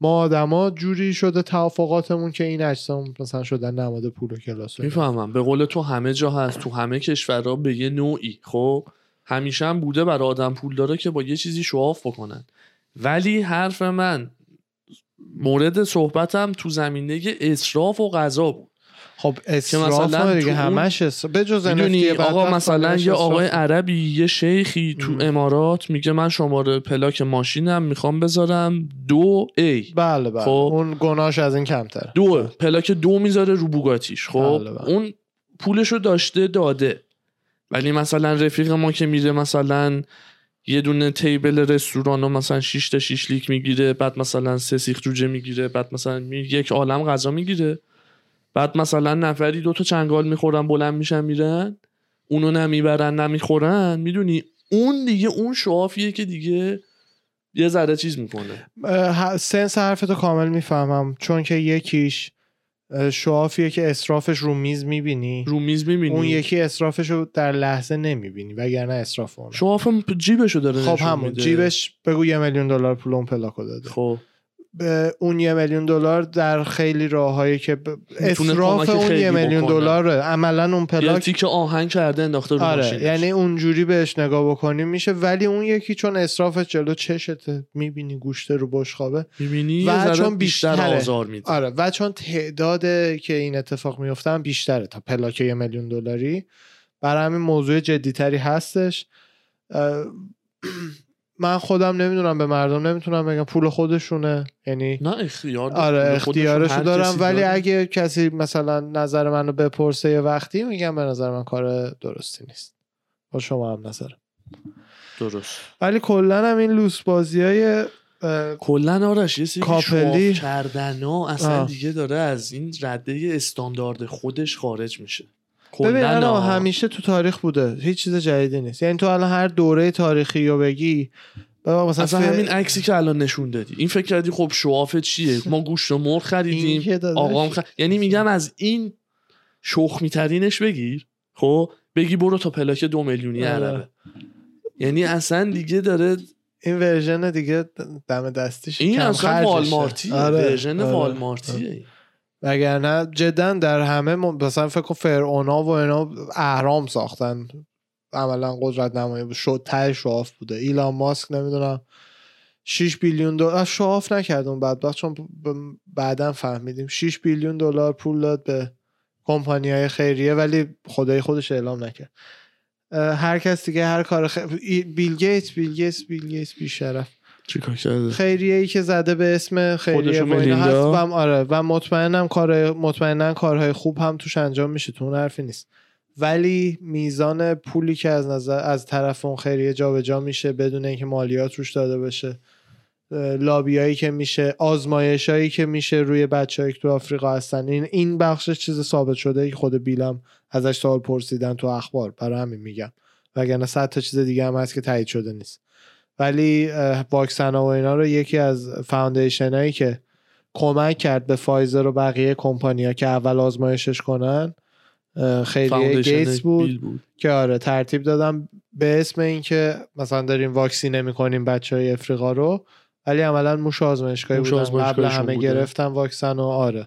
ما آدما جوری شده توافقاتمون که این اجسام مثلا شدن نماد پول و کلاس. می‌فهمم. به قول تو همه جا هست تو همه کشورها به یه نوعی خب؟ همیشه هم بوده برای آدم پول داره که با یه چیزی شواف بکنن. ولی حرف من مورد صحبتم تو زمینه اسراف و غذا بود. خب اسراف مثلا دیگه همش اسراف به جز می‌دونی NFT آقا مثلا یه. آقای عربی یه شیخی تو ام. امارات میگه من شماره پلاک ماشینم می‌خوام بذارم دو ای بله بله خب. اون گناهش از این کمتره دو پلاک دو می‌ذاره رو بوگاتیش خب بله، بله. اون پولشو داشته داده ولی مثلا رفیق ما که میره مثلا یه دونه تیبل رستوران و مثلا 6 تا 6 لیک می‌گیره بعد مثلا سه سیخ جوجه می‌گیره بعد مثلا یک عالم غذا می‌گیره بعد مثلا نفری دو تا چنگال می‌خورن بلند میشن میرن. اونو نمی‌برن نمی‌خورن. می‌دونی؟ اون دیگه اون شوافیه که دیگه یه ذره چیز می‌کنه. سنس حرفتو کامل می‌فهمم. چون که یکیش اه، شوافیه که اسرافش رو میز می‌بینی. رو میز می‌بینی. اون یکی اسرافش رو در لحظه نمی‌بینی وگرنه اسراف اونه. شواف جیبشو داره خب همون. میده. جیبش بگو یه میلیون دلار پول اون پلاکو داده. خب. اون یه میلیون دلار در خیلی راههایی که کمک اون یه میلیون. دلاره. عملا اون یه پلاک تیک آهنگ کرده انداخته رو آره ماشینش. یعنی اونجوری بهش نگاه بکنی میشه. ولی اون یکی چون اسراف جلو چشته می‌بینی گوشته رو بشخابه می‌بینی؟ و چون بیشتر. آزار میده. آره و چون تعداد که این اتفاق میفته هم بیشتره تا پلاک یه میلیون دلاری. برای همین موضوع جدیتری هستش. من خودم نمی‌دونم به مردم نمی‌تونم بگم پول خودشونه یعنی نه اختیار. آره اختیارشو دارم ولی داره. اگه کسی مثلا نظر منو بپرسه یه وقتی میگم به نظر من کار درستی نیست با شما هم نظر درست ولی کلا هم این لوس بازی های کلا آرش یه سری کاپلی- کردن ها اصلا آه. دیگه داره از این رده استاندارد خودش خارج میشه ببین الان. همیشه تو تاریخ بوده. هیچ چیز جدیدی نیست. یعنی تو الان هر دوره تاریخی رو بگی مثلا اصلا همین عکسی که الان نشون دادی. این فکر کردی خب شواف چیه؟ ما گوشت و مرغ خریدیم آقام خ... یعنی میگم از این شخمی ترینش بگیر. خب؟ بگی برو تا پلاک دو میلیونی آره. عربه. یعنی اصلا دیگه داره این version دیگه دم دستیش این اصلا. والمارتیه. آره، version آره. والمارتیه. وگرنه جدا در همه مثلا فکر کن فرعونا و اینا اهرام ساختن. عملا قدرت نمایی بود. شد ته show off بوده. ایلان ماسک نمی‌دونم. 6 billion دلار show off نکرد اون بدبخت چون بعدا فهمیدیم. 6 بیلیون دلار پول داد به کمپانی های خیریه ولی خدای خودش اعلام نکرد. هر کس دیگه هر کار خ... بیل گیتس بیل گیتس بیل گیتس بیشرف. خیریه ای که زده به اسم خیریه و هست؟ و آره. و مطمئنم کار مطمئنا کارهای خوب هم توش انجام میشه. تو اون حرفی نیست. ولی میزان پولی که از نظر از طرف اون خیریه جابجا میشه بدون اینکه مالیات روش داده بشه لابیایی که میشه آزمایشایی که میشه روی بچه‌ای که تو آفریقا هستن. این این بخشش چیز ثابت شده که خود بیلم ازش سوال پرسیدن تو اخبار. برای همین میگم. وگرنه صد تا چیز دیگه هم هست که تایید شده نیست. ولی واکسن ها و اینا رو یکی از foundation هایی که کمک کرد به فایزر و بقیه کمپانیا که اول آزمایشش کنن foundation گیتس بود بود. که آره ترتیب دادم به اسم اینکه مثلا داریم واکسینه می‌کنیم بچه های افریقا رو ولی عملا موش آزمایشگاهی بودن. قبل همه بوده. گرفتن واکسن و آره.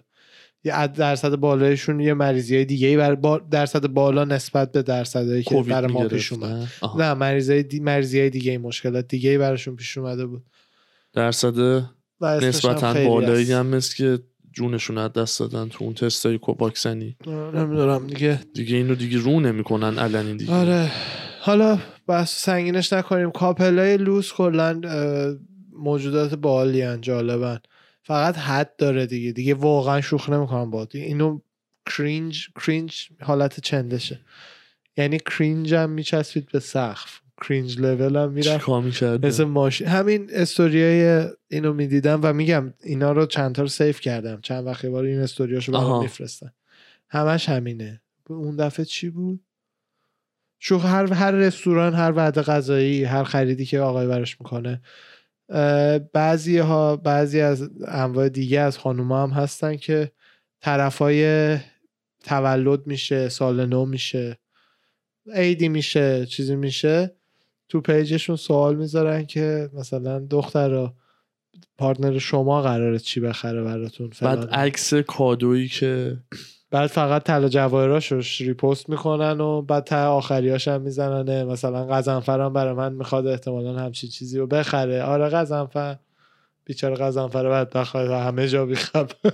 یه درصد بالایشون یه مریضی های دیگه بر با درصد بالا نسبت به درصدی که برای ما. پیش اومد. آها. نه مریضی دی... مریضی های دیگه مشکلات دیگه براشون پیش اومده بود. درصد نسبتا بالایی هست. هم مثل که جونشون از دست دادن تو اون تستای واکسنی آره، نمی‌دونم دیگه. دیگه اینو دیگه رو نمی‌کنن علنی دیگه. آره. حالا بس سنگینش نکنیم. couple ای لوس کلا موجودات بالی جالبن فقط حد داره دیگه. دیگه واقعا شوخی نمی‌کنم با اینو cringe cringe حالت چندشه. یعنی cringe هم میچسبید به سقف. cringe level هم می‌رفت. مثل ماشین. همین استوریای اینو می‌دیدم و میگم اینا رو چند تا رو save کردم. چند وقت یه بار این استوریاشو برام. میفرستن. همش همینه. اون دفعه چی بود؟ شوخ هر هر رستوران هر وعده غذایی هر خریدی که آقای براش می‌کنه بعضی ها بعضی از انواع دیگه از خانوما هم هستن که طرفای تولد میشه سال نو میشه عیدی میشه چیزی میشه. تو پیجشون سوال می‌ذارن که مثلا دختر پارتنر شما قراره چی بخره براتون بعد عکس کادویی که بعد فقط طلا جواهراشو ریپوست می‌کنن و بعد تا آخریاش هم می‌زنن مثلا قزنفر هم برای من می‌خواد احتمالا همچی چیزی رو بخره. آره قزنفر. بیچاره قزنفر بعد بخواد همه جا بیخبر.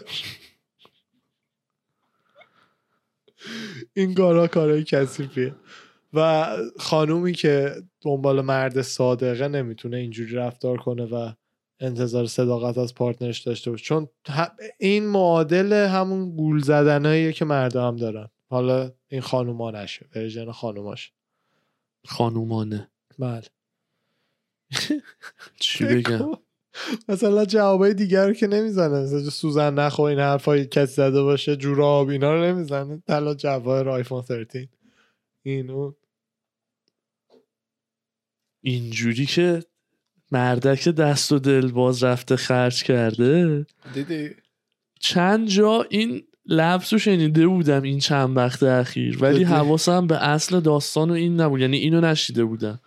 این کارا کارای کثیفیه. و خانومی که دنبال مرد صادقه نمی‌تونه اینجوری رفتار کنه و انتظار صداقت از پارتنرش داشته باشه. چون این معادل همون گول زدنهاییه که مردا هم دارن. حالا این خانوما نشه ورژن خانوماش خانومانه. بله. چی بگم؟ مثلا جوابای دیگر رو که نمی‌زنه. مثلا سوزن نخو این حرفای کسی زده باشه جوراب اینا رو نمی‌زنه. طلا جواهر آیفون 13 این اون. اینجوری که مردک دست و دل باز رفته خرج کرده. دیدی؟ چند جا این لفظ رو شنیده بودم این چند وقت اخیر ولی؟ حواسم به اصل داستان و این نبود یعنی اینو نشیده بودم.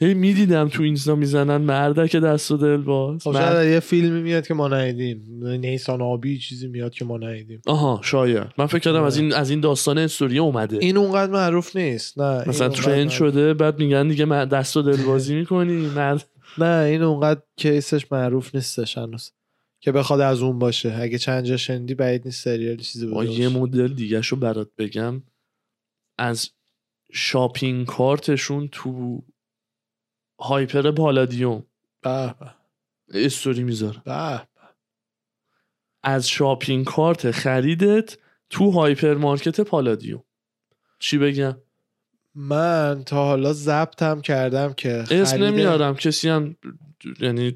هی می‌دیدم تو اینستا می‌زنن مردک دست و دل باز. خب مرد- شاید یه فیلمی میاد که ما ندیدیم. نیسان آبی چیزی میاد که ما ندیدیم. آها شاید. من فکر کردم از این از این داستان استوری اومده. این اونقدر معروف نیست. نه مثلا ترند شده بعد میگن دیگه من دست و دل بازی می‌کنی مرد نه این اونقدر کیسش معروف نیستش هنوز. که بخواد از اون باشه. اگه چند جا شنیدی بعید نیست سریالی چیزی بوده یه. مدل دیگه شو برات بگم. از شاپینگ کارتشون تو هایپر پالادیوم. به به. استوری می‌ذاره. به. از shopping cart خریدت تو هایپر مارکت پالادیوم. چی بگم؟ من تا حالا ضبطم کردم که اسم نمیارم کسی هم یعنی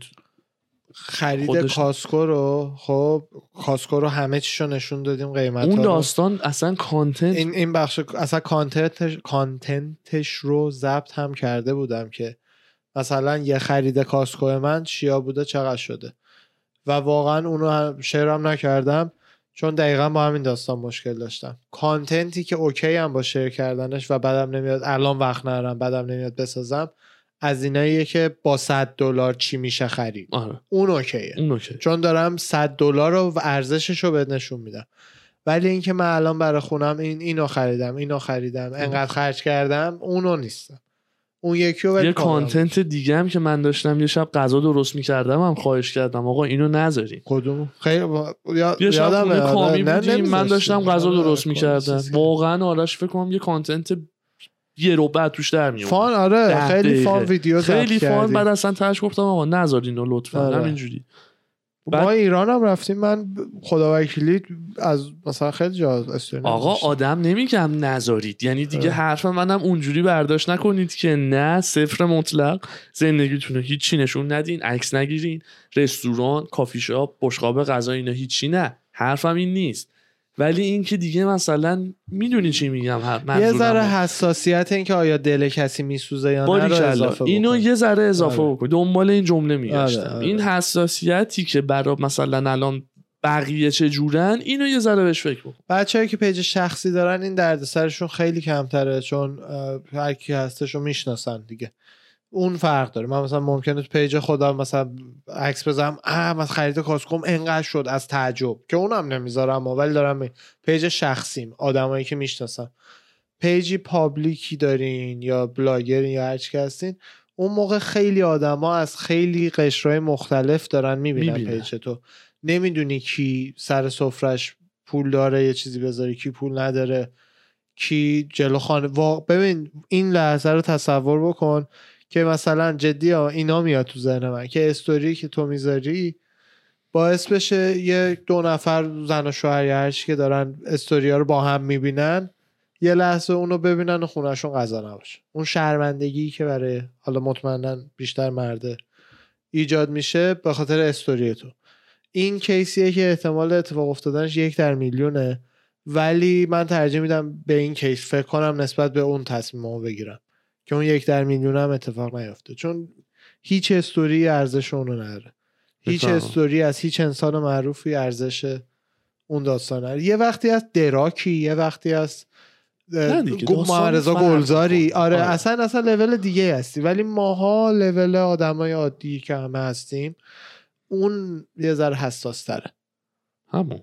خرید خودش- کاسکو رو خب کاسکو رو همه چیشو نشون دادیم قیمت اون داستان اصلا content این این بخش اصلا content ش content ش رو ضبط هم کرده بودم که مثلا یه خرید کاسکو من چیا بوده چقدر شده. و واقعا اونو هم share م نکردم. چون دقیقا با همین داستان مشکل داشتم. content ی که okay هم با share کردنش و بعدم نمیاد الان وقت نرم بعدم نمیاد بسازم از ایناییه که با 100 دلار چی میشه خرید. آره. اون okay ه. اون okay چون دارم 100 دلار رو و ارزشش رو بهت نشون میدم. ولی اینکه من الان برای خونم این اینو خریدم اینو خریدم انقدر خرج کردم اونو نیستم. اون یکی رو یه. content دیگه هم که من داشتم یه شب غذا درست می‌کردم هم خواهش کردم آقا اینو نذارین کدوم خیلی با... یا... یه شب. خونه آره، کامی نه، بودیم من. داشتم غذا آره، درست می‌کردم واقعا آرش فکر کنم یه کانتنت یه رو بعد توش در میومد فان آره خیلی. فان ویدیو خیلی فان. بعد اصلا تاش گفتم آقا نذارین لطفا آره. همینجوری ما ایران هم رفتیم من خدا وکیلی از مثلا خیلی جا آقا. آدم نمیگم نذارید. یعنی دیگه. حرف منم اونجوری برداشت نکنید که نه صفر مطلق. زندگیتون رو هیچی نشون ندین عکس نگیرین. رستوران کافی شاپ بشقاب غذا اینا هیچی نه. حرفم این نیست. ولی این که دیگه مثلا می‌دونی چی میگم یه. ذره حساسیت این که آیا دل کسی میسوزه یا نه رو اضافه اینو بکن. یه ذره اضافه آره. بکن دنبال این جمله میگشتم آره، آره. این حساسیتی که برای مثلا الان بقیه چه جورن اینو یه ذره بهش فکر بکن بچه‌ای که page شخصی دارن این دردسرشون خیلی کمتره چون هر کی هستش رو می‌شناسن دیگه اون فرق داره. من مثلا ممکنه تو page خودم مثلا عکس بزنم اه من خرید کاسکوم انقدر شد از تعجب. که اونم نمی‌ذارم ولی دارم می- page شخصیم آدمایی که می‌شناسم page ی public ی دارین یا بلاگرین یا هر چی هستین اون موقع خیلی آدما از خیلی قشرهای مختلف دارن می‌بینن می‌بینن. page تو. نمی‌دونی کی سر سفرش پول داره یه چیزی بذاره کی پول نداره کی جلو خانه وا- ببین این لحظه رو تصور بکن که مثلا جدی ها اینا میاد تو ذهن من که استوری که تو می‌ذاری باعث بشه یه دو نفر زن و شوهر یا هر چی که دارن استوری ها رو با هم می‌بینن یه لحظه اونو ببینن و خونهشون غذا نباشه. اون شرمندگی که برای حالا مطمئنا بیشتر مرده ایجاد میشه به خاطر استوری تو. این کیسیه که احتمال اتفاق افتادنش یک در میلیونه ولی من ترجیح میدم به این کیس فکر کنم نسبت به اون تصمیممو بگیرم. که اون یک در میلیون هم اتفاق نیفته چون هیچ استوری ارزش اونو نداره. هیچ. استوری از هیچ انسان معروفی ارزش اون داستان نداره یه وقتی از دراکی یه وقتی از نه دیگه، گو- داستان محمد رضا فرق گلزاری. آره آره. اصلا اصلا لول دیگه هستی. ولی ماها لول آدمای عادی که همه هستیم اون یه ذره حساس تره همون.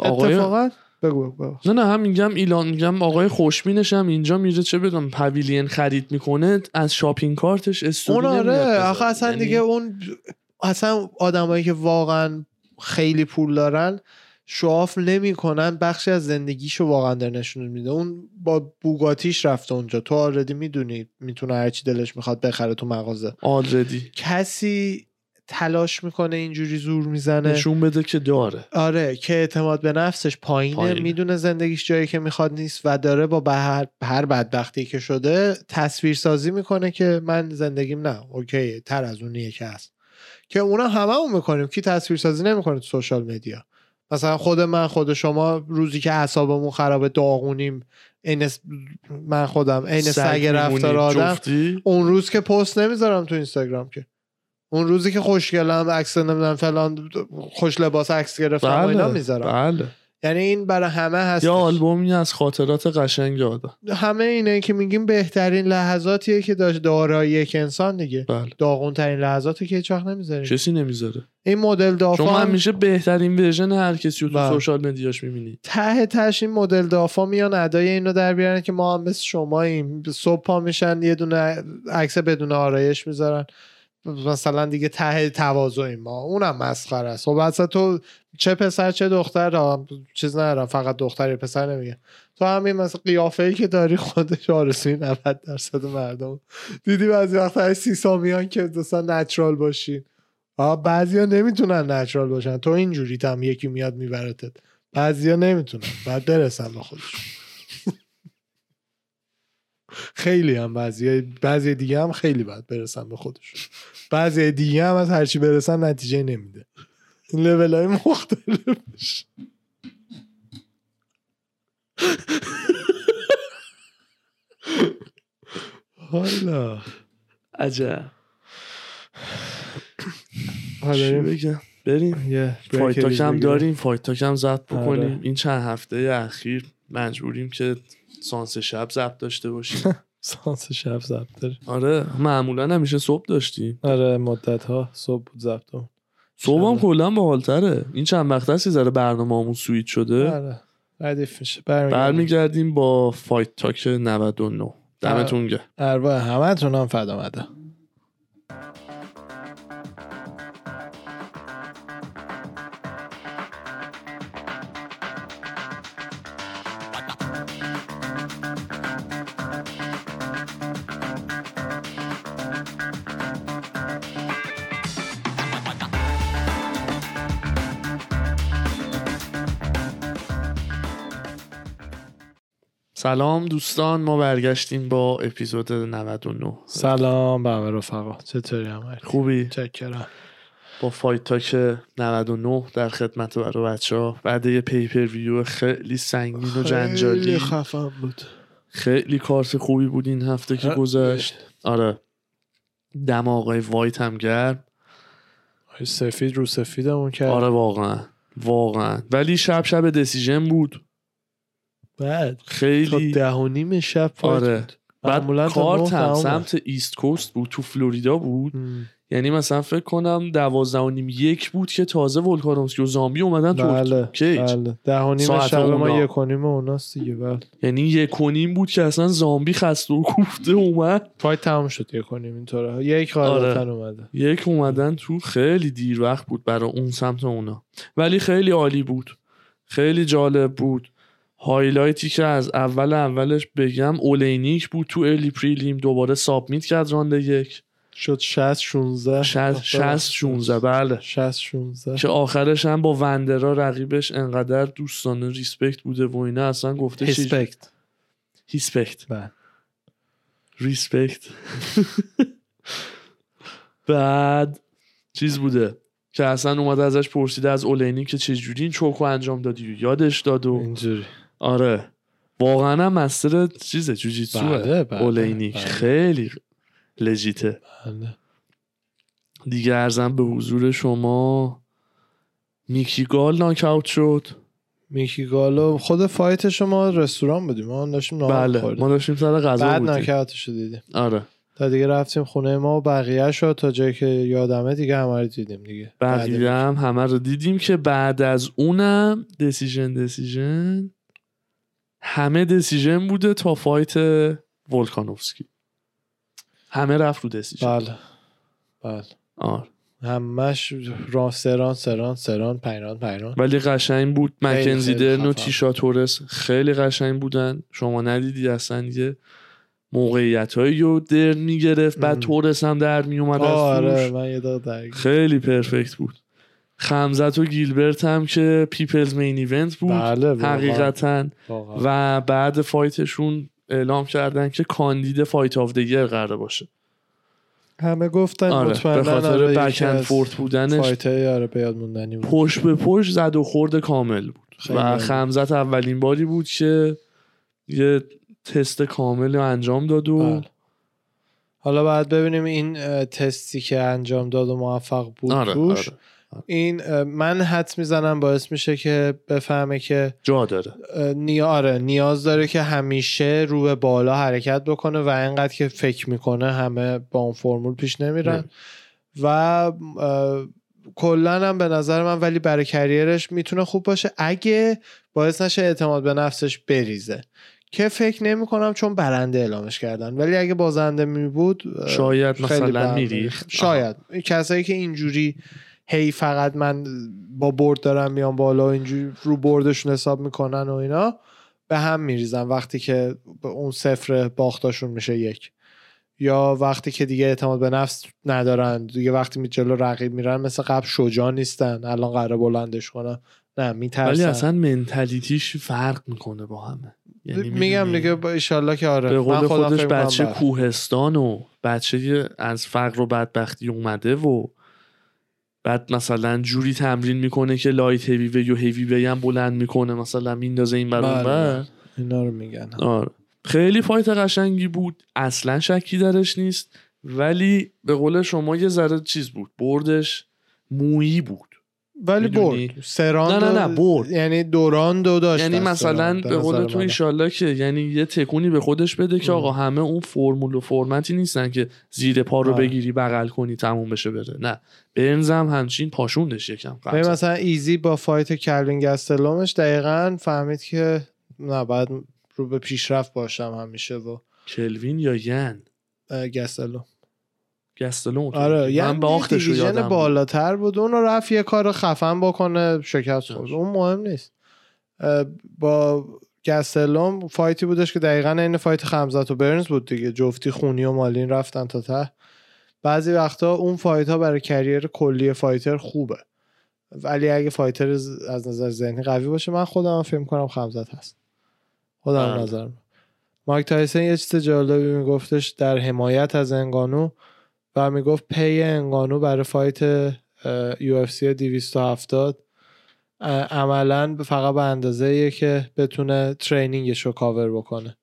آقای اتفاقا بگو بگو. نه نه هم میگم ایلان میگم آقای خوشبینش هم اینجا میره چه بدونم پویلین خرید می‌کنه از شاپینگ کارتش استوری اون آره. آخه اصلا یعنی دیگه اون اصلا آدمایی که واقعا خیلی پول دارن شواف نمی‌کنن بخشی از زندگیشو واقعا در نشون میده. اون با بوگاتیش رفته اونجا. تو آردی می‌دونی می‌تونه هرچی دلش می‌خواد بخره تو مغازه. آلردی کسی تلاش می‌کنه اینجوری زور می‌زنه. نشون بده که داره. آره که اعتماد به نفسش پایینه, پایینه. می‌دونه زندگیش جایی که می‌خواد نیست و داره با به هر, هر بدبختی که شده تصویر سازی می‌کنه که من زندگیم نه اوکی تر از اونیه که هست. که اونا هممون می‌کنیم. کی تصویر سازی نمی‌کنه تو سوشال مدیا مثلا خود من خود شما روزی که اعصابمون خرابه داغونیم عین س- من خودم عین سگ رفتار آدم. اون روز که پست نمی‌ذارم تو اینستاگرام که. اون روزی که خوشگلم عکس نمی‌دونم فلان خوش لباس عکس گرفتم و اینا بله می‌ذارم. بله. یعنی این برای همه هست. یا آلبومی از خاطرات قشنگ آدم. همه اینه که میگیم بهترین لحظاتیه که داشت دارایی یک انسان دیگه. بله. داغون ترین لحظاتی که هیچ وقت نمی‌ذاریم کسی نمی‌ذاره. این مدل دافا هم همیشه بهترین ورژن هر کسی رو تو بله. سوشال مدیاش می‌بینی. ته تهش این مدل دافا میان ادای اینو در بیارن که ما هم مثل شماییم. صبح پا میشن یه دونه عکس بدون آرایش می‌ذارن. مثلا دیگه ته تواضعیم ما اونم مسخره است. خب اصلا تو چه پسر چه دختر چیز ندارم فقط دختر پسر نمیگه. تو همین مثلا قیافه ای که داری خودش آرزوی 90 درصد مردم. دیدی بعضی وقتا سی سامیان که مثلا نچرال باشین. بعضیا نمی‌تونن نچرال باشن. تو اینجوری هم یکی میاد میبرتت. بعضیا نمی‌تونن. بعد برسن به خودشون. خیلی هم بعضی بعضی دیگه هم خیلی باید برسن به خودشون. بعضی دیگه هم از هرچی برسن نتیجه نمیده. این لیول های مختلفش حالا عجب حالا بگم؟ بریم. یه fight break talk ریز هم. داریم fight talk هم بکنیم. آره. این چند هفته اخیر مجبوریم که سانس شب ضبط داشته باشیم سانس شب ضبط داریم آره معمولا همیشه صبح داشتیم آره مدت ها صبح بود ضبط صبح هم. کلا باحالتره. این چند وقت یه ذره برنامه‌مون سویت شده؟ آره ردیف میشه. برمیگردیم. با fight talk 99 دمتون گرم. ارواح همه تون هم فدا مده سلام دوستان ما برگشتیم با اپیزود 99 سلام به همه رفقا. چطوری همه؟ خوبی؟ چاکرم. با fight talk 99 در خدمت برای بچه ها بعد یه pay-per-view خیلی سنگین و جنجالی. خیلی خفن بود. خیلی کارت خوبی بود این هفته که گذشت. آره. دم آقای وایت هم گرم. سفید رو سفیدمون کرد. آره واقعا. واقعا. ولی شب شب decision بود. بعد تا خیلی ده و نیم شب آره. بود. بعد تا کارت نه هم. سمت East Coast بود تو فلوریدا بود. م. یعنی مثلا فکر کنم دوازده و نیم یک بود که تازه ولکانومسکی و زامبی اومدن بله تو cage بله. ده و نیم شب ما. یک و نیم اوناست دیگه بله. یعنی یک و نیم بود که اصلا زامبی خسته و کوفته اومد. fight تموم شد یک و نیم اینطوره. یک غالبا اومده. یک اومدن تو خیلی دیر وقت بود برای اون سمت اونا. ولی خیلی عالی بود. خیلی جالب بود. highlight ی که از اول اولش بگم اولینیک بود تو early prelim دوباره submit کرد راند یک. شد 60 16 60 60 16 بله. 60 16 که آخرش هم با وندرا رقیبش انقدر دوستانه respect بوده و اینا اصلا گفته respect respect بله. respect بعد چیز بوده که اصلا اومده ازش پرسیده از اولینی که چجوری این چوکو انجام دادی؟ و یادش داد و اینجوری. آره. واقعا هم مستر چیزه جوجیتسو بله، بله، اولینیک بله. خیلی لجیته بله. دیگه ارزم به حضور شما میکی گال ناکاوت شد. میکی گالو خود فایت شما رستوران بودیم. ما داشتیم نهار بله می‌خوردیم. ما داشتیم سر غذا بعد بودیم. ناکاوتش رو دیدیم. آره. تا دیگه رفتیم خونه ما و بقیه شد تا جایی که یادمه دیگه همه رو دیدیم دیگه. بقیه هم همه رو دیدیم که بعد از اونم دسیژن دسیژن همه دسیژن بوده تا فایت ولکانوفسکی. همه رفت رو دسیژن. بله. بله. آره. همش را سران سران سران پیران پیران ولی قشنگ بود. مکنزی درن و. تیشا تورس خیلی قشنگ بودن. شما ندیدی اصلا یه موقعیت هایی رو درن می‌گرفت. بعد. تورس هم در میومد از آره. من یه خیلی پرفکت بود. خمزت و گیلبرت هم که پیپلز مین ایونت بود بله. حقیقتا. و بعد فایتشون اعلام کردن که کاندید فایت آف دگر قراره باشه همه گفتن آره به خاطر آره، بک یکی اند از فورت بودنش فایتای آره موندنی بود پشت به پشت زد و خورد کامل بود خیلی و. خمزت اولین باری بود که یه تست کامل رو انجام داد و بله. حالا باید ببینیم این تستی که انجام داد و موفق بود آره، توش آره. این من حد می‌زنم باعث میشه که بفهمه که جا داره. اه، نیا آره نیاز داره که همیشه رو به بالا حرکت بکنه و اینقدر که فکر می‌کنه همه با اون فرمول پیش نمیرن. نمی. و کلا هم به نظر من ولی برای کریرش می‌تونه خوب باشه. اگه باعث نشه اعتماد به نفسش بریزه. که فکر نمی کنم چون برنده اعلامش کردن. ولی اگه بازنده می بود شاید مثلا. میریخت. شاید. کسایی که اینجوری هی فقط من با برد دارم میام بالا و اینجوری رو بردشون حساب می‌کنن و اینا به هم میریزن وقتی که اون صفر باختاشون میشه یک. یا وقتی که دیگه اعتماد به نفس ندارن دیگه وقتی می جلو رقیب میرن مثل قبل شجاع نیستن الان قرار بلندش کنن. نه ولی میترسن اصلا mentality ش فرق می‌کنه با همه. یعنی میگم؟ دیگه با ایشالله که آره. به من قول خودش بچه بله. کوهستان و بچه از فقر و بدبختی اومده و بعد مثلا جوری تمرین می‌کنه که لایت هیوی وی و هیوی وی هم بلند می‌کنه مثلا میندازه این بر اون بله، بر. بله. اینا رو میگن. آره. خیلی fight قشنگی بود. اصلا شکی درش نیست. ولی به قول شما یه ذره چیز بود. بردش مویی بود. ولی؟ برد سراند نه، نه، نه، برد. یعنی دوران دو داشت یعنی مثلا به قول تو. ایشالله که یعنی یه تکونی به خودش بده که ام. آقا همه اون فرمول و فرمتی نیستن که زیر پا رو. بگیری بغل کنی تموم بشه بره نه برنز هم همچین پاشوندش یکم. مثلا ایزی با فایت کلوین گستلومش دقیقا فهمید که نه باید رو به پیشرفت باشم همیشه و کلوین یا ین گستلوم گستلون آره یعنی من باختش یادم. بالاتر بود. اون رفت یه کار خفن بکنه شکست خورد. اون مهم نیست. با گستلوم fight ی بودش که دقیقا این fight خمزت و برنز بود دیگه. جفتی خونین و مالین رفتن تا ته. بعضی وقتا اون fight ها برای career کلی fighter خوبه. ولی اگه fighter از نظر ذهنی قوی باشه من خودم فکر کنم خمزت هست. خودم بله. نظرم. مایک تایسن یه چیز جالبی میگفتش در حمایت از انگانو. و می‌گفت pay انگانو برای fight UFC 270 اه، عملا فقط به اندازه ایه که بتونه training ش رو کاور بکنه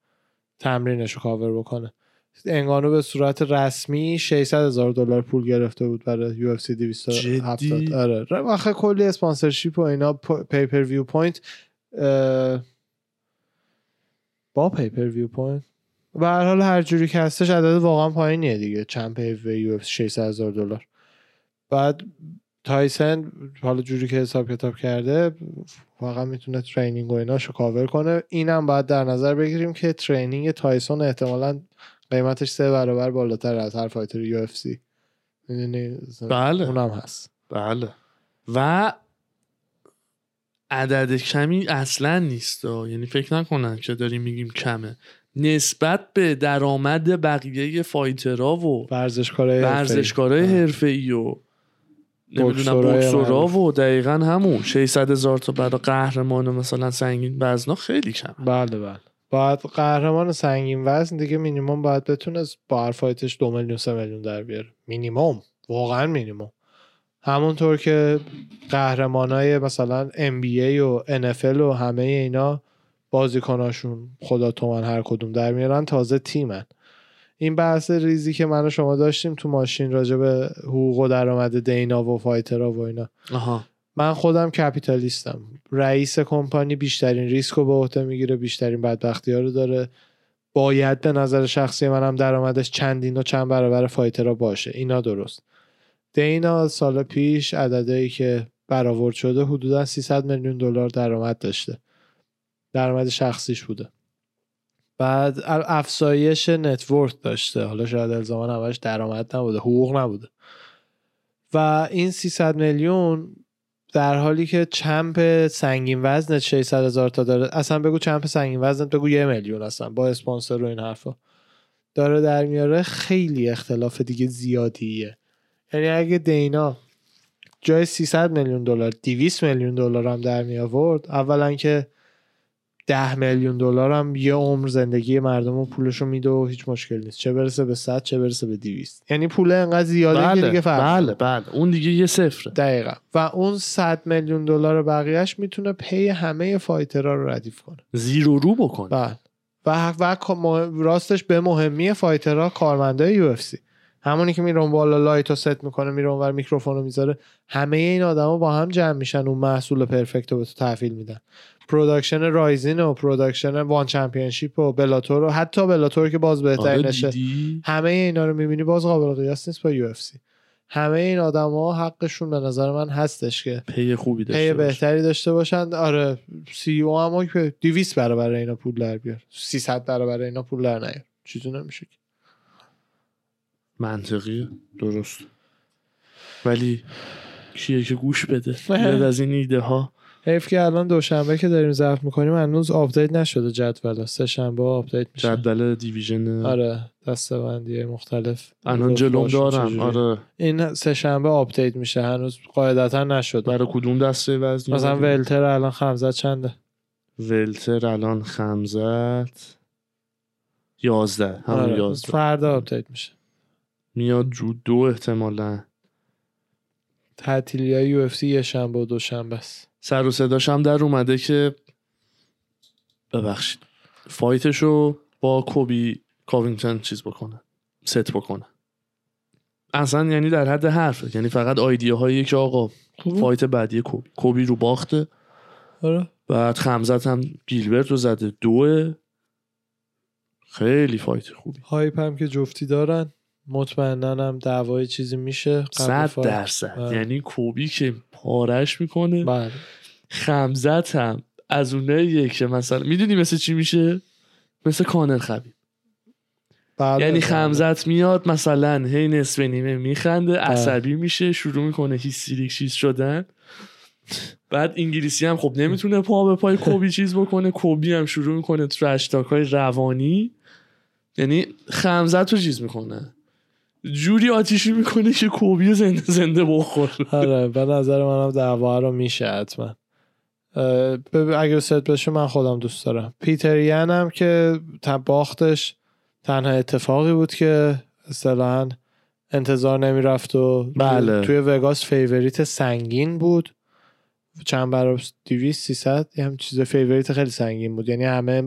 تمرینش رو کاور بکنه. انگانو به صورت رسمی 600 هزار دلار پول گرفته بود برای UFC 270 جدی؟ آره. آخه کلی sponsorship و اینا pay-per-view point با pay-per-view point و هر حال هر جوری که هستش عدد واقعا پایینیه دیگه. چند پی یو اف 600 هزار دلار. بعد تایسن حالا جوری که حساب کتاب کرده فقط می‌تونه training و ایناشو کاور کنه. اینم باید در نظر بگیریم که training تایسون احتمالا قیمتش سه برابر بالاتر از هر fighter UFC. بله. اونم هست. بله. و عدد کمی اصلا نیست. یعنی فکر نکنن که داریم میگیم کمه. نسبت به درآمد بقیه فایترها و ورزشکارای ورزشکارای حرفه‌ای. و نمی‌دونم بوکسورا. و دقیقا همون. 600 هزار تا برای قهرمان مثلا سنگین وزنا خیلی کم بله بله. باید قهرمان سنگین وزن دیگه مینیمم باید بتونه با هر fight ش دو میلیون سه میلیون در بیاره. مینیمم. واقعا مینیمم. همونطور که قهرمانای مثلا NBA و NFL و همه اینا بازیکناشون خدا تومن هر کدوم در میارن تازه تیمن. این بحث ریزی که من و شما داشتیم تو ماشین راجع به حقوق و درآمد دینا و fighter ها و اینا. آها. من خودم کپیتالیستم. رئیس کمپانی بیشترین ریسک رو به عهده می‌گیره بیشترین بدبختی ها رو داره. باید به نظر شخصی منم درآمدش چندین و چند برابر fighter ها باشه. اینا درست. دینا سال پیش عددهایی که برآورد شده حدودا 300 میلیون دلار درآمد داشته. درآمد شخصیش بوده. بعد افزایش net worth داشته. حالا شاید الزاما همش درآمد نبوده حقوق نبوده. و این 300 میلیون در حالی که champ سنگین وزن 600 هزار تا داره اصلا بگو champ سنگین وزن بگو یه میلیون اصلا با اسپانسر و این حرفا. داره در میاره خیلی اختلاف دیگه زیادیه. یعنی اگه دینا جای 300 میلیون دلار 200 میلیون دلار هم در می آورد اولا که ده میلیون دلار هم یه عمر زندگی مردم و پولشو میده و هیچ مشکل نیست. چه برسه به 100 چه برسه به 200 یعنی پول انقدر زیاده بله که دیگه فرق بله بله. اون دیگه یه صفره. دقیقا. و اون 100 میلیون دلار بقیهش می‌تونه پی همه فایترها رو ردیف کنه. زیر و رو بکنه. بله. و و راستش به مهمی fighter ها کارمندای UFC. همونی که میرون بالا light رو ست می‌کنه میره اونور میکروفون رو می‌ذاره. همه این آدما با هم جمع میشن اون محصول perfect رو به تو تحویل میدن. production رایزین و production ONE Championship و بلاتور و حتی بلاتور که باز آره بهترینشه دیدی؟ همه اینا رو می‌بینی باز قابل قیاس نیست با UFC. همه این آدما حقشون به نظر من هستش که pay خوبی pay داشته باشه. بهتری داشته باشن. آره CEO هم که 200 برابر اینا پول در بیار. 300 برابر اینا پول در نیار. چیزی نمیشه که. منطقیه درست. ولی کیه که گوش بده؟ از این ایده ها حیف که الان دوشنبه که داریم ضبط می‌کنیم هنوز update نشده جدول. سه شنبه update میشه. جدول division آره دستبندی مختلف. الان جلوم دارم. آره. این سه شنبه update میشه هنوز قاعدتا نشده. برای کدوم دسته وزنی مثلا؟ welter الان خمزت چنده؟ welter الان خمزت یازده همون آره. یازده. فردا update میشه. میاد رو دو احتمالا. تعطیلی های UFC یه شنبه و دوشنبه است. سر و صداش هم در اومده که ببخشید. fight شو با کوبی کاوینگتون چیز بکنه. ست بکنه. اصلا یعنی در حد حرفه یعنی فقط آیدیه هایی که آقا fight بعدی کوبی. کوبی رو باخته. آره. بعد خمزت هم گیلبرت رو زده. دوه. خیلی fight خوبی. hype هم که جفتی دارن. مطمئنا هم دعوای چیزی میشه. صد. درصد. بله. یعنی کوبی که پارش می‌کنه. بله. خمزت هم از اوناییه که مثلا می‌دونی مثل چی میشه؟ مثل کانر خبیب. بله، یعنی بله. خمزت میاد مثلا هی نصف نیمه میخنده عصبی میشه شروع می‌کنه هیستریک چیز شدن. بعد انگلیسی هم خب نمی‌تونه پا به پای کولبی چیز بکنه کولبی هم شروع می‌کنه trash های روانی. یعنی خمزت رو چیز می‌کنه. جوری آتیشی می‌کنه که کولبی زنده زنده بخور. آره به نظر منم دعوا رو میشه حتما. اگه ست بشه من خودم دوست دارم. پیتر ین هم که تا باختش تنها اتفاقی بود که اصطلاحا انتظار نمی‌رفت و بله. توی وگاس favorite سنگین بود. چند برابر 200 300 یه هم چیز favorite خیلی سنگین بود. یعنی همه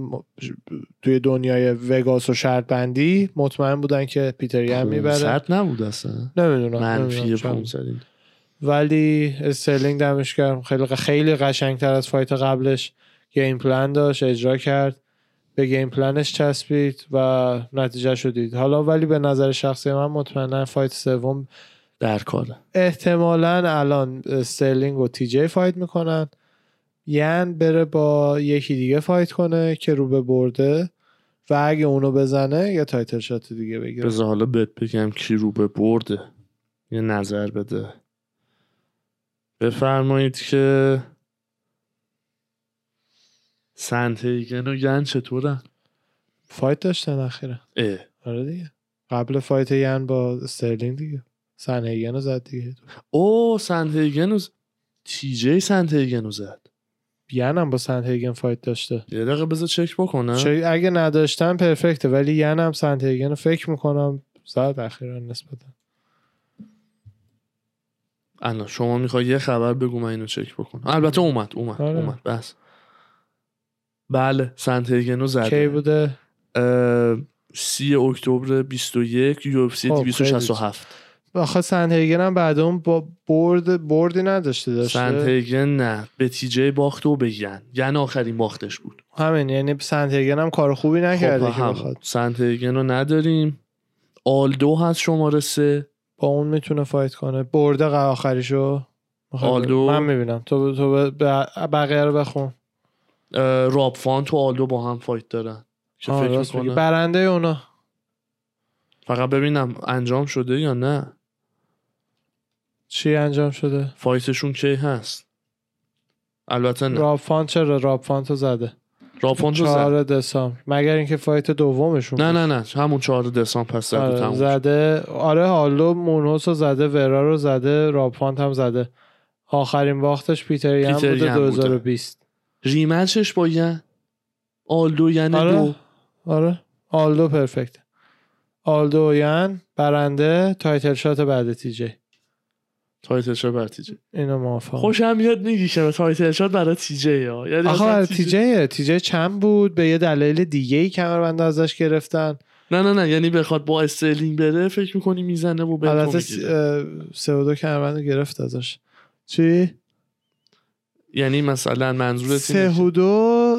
توی دنیای وگاس و شرط بندی مطمئن بودن که پیتر ین می‌بره. صد نبود اصلا. نمی‌دونم منفی نمی‌دونم چند. 500 این. ولی استرلینگ دمش گرم. خیلی خیلی قشنگتر از fight قبلش game plan داشت اجرا کرد. به game plan ش چسبید و نتیجه شدید حالا ولی به نظر شخصی من مطمئنا fight سوم در کاره احتمالا الان استرلینگ و تی جی fight می‌کنن. ین بره با یکی دیگه fight کنه که رو به برده و اگه اونو بزنه یه title shot دیگه بگیره. بذار حالا بهت بگم کی رو به برده. یه نظر بده. بفرمایید که سنهیگن و ین چطورن؟ fight داشتن اخیرا. اه. آره دیگه. قبل fight ین با استرلینگ دیگه. سنهیگن رو زد دیگه. او سنهیگن رو ز- تی جی سنهیگن رو زد. ین هم با سنهیگن fight داشته. یه دقیقه بذار چک بکنم. چه اگه نداشتن perfect ه ولی هم سنهیگن رو فکر می‌کنم زد اخیرا نسبتا. الان شما می‌خوای یه خبر بگو من اینو چک بکنم. البته اومد اومد آره. اومد. بس. بله سنهیگن رو زده. کی بوده؟ اه، سی اکتبر 21 UFC خب، 267 آخه سنهیگن هم بعد اون با برد بردی نداشته داشته. سنهیگن نه. به تیجی باخت و به ین. ین آخرین باختش بود. همین یعنی سنهیگن هم کار خوبی نکرده خب که. بخواد. سنتهیگن رو نداریم. آلدو هست شماره سه. با اون می‌تونه fight کنه. برده آخریشو. آلدو. من می‌بینم. تو تو بقیه رو بخون. راب فانت و آلدو با هم فایت دارن. که آه، فکر برنده اونا. فقط ببینم انجام شده یا نه. چی انجام شده؟ فایتشون کی هست؟ البته نه. راب فانت چرا؟ راب فانتو زده. راب فانت رو زد. 4 دسامبر. مگر اینکه فایت دومشون نه. نه نه. همون 4 دسامبر پس زد و آره. زده. آره هالو مونوس رو زده ورا رو زده راب فانت هم زده. آخرین باختش پیتر ین پیتر بوده ین بوده. 2020 rematch ش با ین آلدو ین آره دو. آره. آلدو perfect. آلدو ین برنده title shot بعد تیجی title shot برای تیجی اینو موافقم. خوشم میاد میگی که title shot برای تیجی ها. یعنی برای تیجی- تیجی تیجی چند بود؟ به یه دلیل دیگه ای کمربند ازش گرفتن؟ نه نه نه. یعنی بخواد با استرلینگ بره فکر می‌کنی می‌زنه و به البته اه، سه و دو کمربند گرفت ازش. چی؟ یعنی مثلا منظورت سه و دو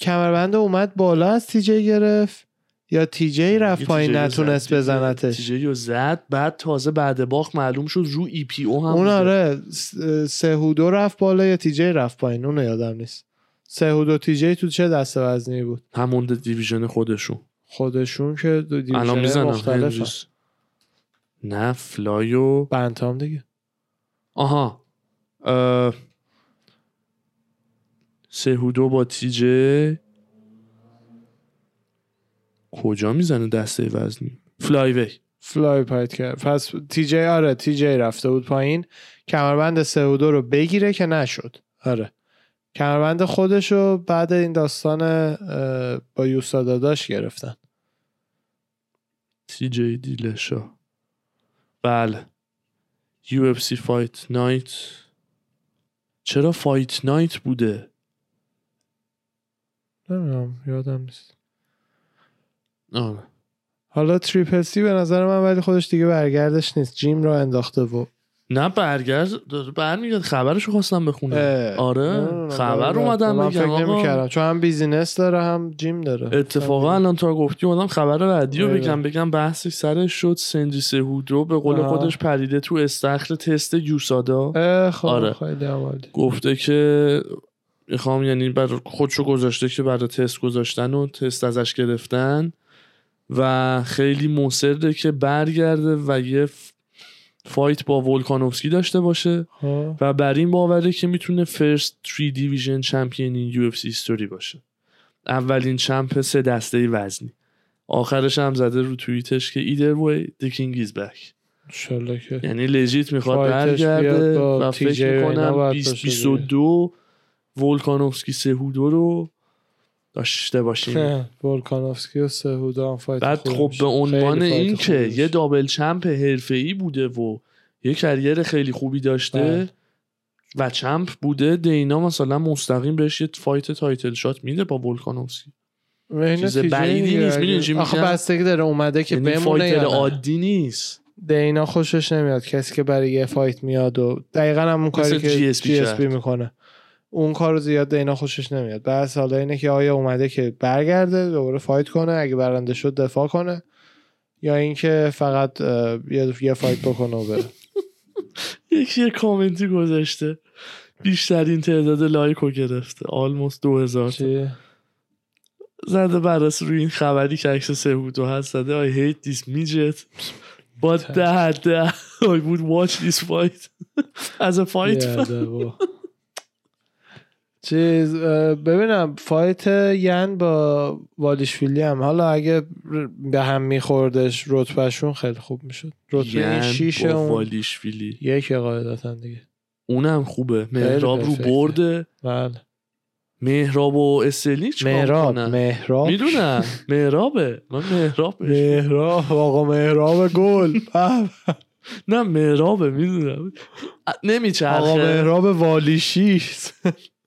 کمربند اومد بالا از تیجی گرفت. یا تیجی رفت یه پایین تیجی نتونست. بزنتش تیجی رو زد بعد تازه بعد باخت معلوم شد رو ای پی او هم اون. آره س- سه و دو رفت بالا یا تیجی رفت پایین اونو یادم نیست سه و دو تیجی تو چه دسته وزنی بود همون دیویژن خودشون خودشون که دو دیویژن مختلف. نه فلایو بنتام دیگه آها اه... سهودو با تیجه کجا می‌زنه دسته وزنی؟ فلای وی فلای پایت کرد. پس تیجی آره تیجی رفته بود پایین. کمربند سه و دو رو بگیره که نشد. آره. کمربند خودش رو بعد این داستان با USADA ازش گرفتن. تیجی دیلشا بله. UFC Fight Night. چرا Fight Night بوده؟ نمی‌دونم یادم نیست. آه. حالا Triple C به نظر من ولی خودش دیگه برگردش نیست gym رو انداخته و نه برگرد برمیگرد خبرشو خواستم بخونم. آره نمی‌دونم. خبر بله. اومدم من بگم فکر نمی‌کردم. چون هم بیزینس داره هم جیم داره اتفاقا الان تا گفتی اومدم خبر بعدی رو بله. بگم بگم بحثش سرش شد سنجی سهودرو به قول آها. خودش پریده تو استخر تست یوسادا خب آره. خیلی گفته که می‌خوام یعنی برای خودشو گذاشته که برای تست گذاشتن و تست ازش گرفتن و خیلی مصره که برگرده و یه fight با ولکانوفسکی داشته باشه خب. و بر این باوره که می‌تونه first 3 division champion این UFC باشه. اولین champ سه دسته وزنی. آخرش هم زده رو توییتش که the king is back. انشالله که یعنی legit می‌خواد برگرده و فکر می‌کنم باید 20 باشه 22 ولکانوفسکی سهودو رو داشته باشیم ولکانوفسکی و سهودو هم fight بعد خب. به عنوان این که. یه double champ حرفه‌ای بوده و یه career خیلی خوبی داشته بله. و champ بوده دینا مثلا مستقیم بهش یه fight title shot میده با ولکانوفسکی چیز بعیدی نیست. می‌دونی آخه؟ بستگی داره اومده که یعنی بمونه یا. عادی نیست دینا خوشش نمیاد کسی که برای یه fight میاد و دقیقا همون کاری که GSP. می‌کنه اون کار رو زیاد دینا خوشش نمیاد. بس حالا اینه که آیا اومده که برگرده دوباره fight کنه اگه برنده شد دفاع کنه یا اینکه فقط یه fight بکنه و بره. یکی یه کامنتی گذاشته. بیشترین تعداد لایک رو گرفته. almost دو هزار؟ زده برس روی این خبری که عکس سهودو هست زده. I hate this midget. But dad I would watch this fight. As a fight. چیز ببینم fight ین با والیشویلی هم. حالا اگه به هم میخوردش رتبهشون خیلی خوب می‌شد. رتبه این ین شیش با اون والیشویلی یک قاعدتا دیگه. اونم خوبه. مهراب رو. برده بله. مهراب و استرلینگ چیکار مهراب؟ مهراب. می‌دونم. مهرابه. من مهراب مهراب آقا مهراب گل. نه مهرابه می‌دونم. آقا نمیچرخه. مهراب والیشی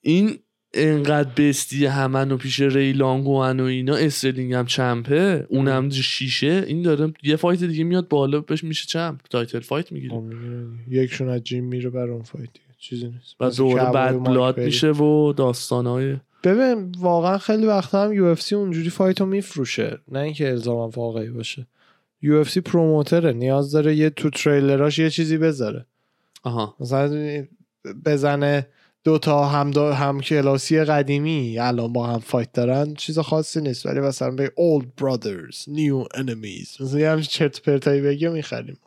این انقدر bestی همن و پیش ری لانگو و اینا استرلینگ هم champ ه اونم شیشه این داره یه fight دیگه میاد بالا بهش میشه champ title fight می‌گیره. یکشون از جیم میره بر اون fight. چیزی نیست و کعبای bad blood. میشه و داستانهای ببین واقعا خیلی وقتا هم UFC اونجوری fight رو میفروشه نه اینکه الزاما واقعی باشه UFC promoter ه نیاز داره یه تو تریلراش یه چیزی بذاره آها مثلا بزنه دو تا هم هم کلاسی قدیمی الان با هم fight دارن چیز خاصی نیست ولی مثلا به old brothers new enemies مثلا یه همچین چرت پرتایی بگی می‌خریم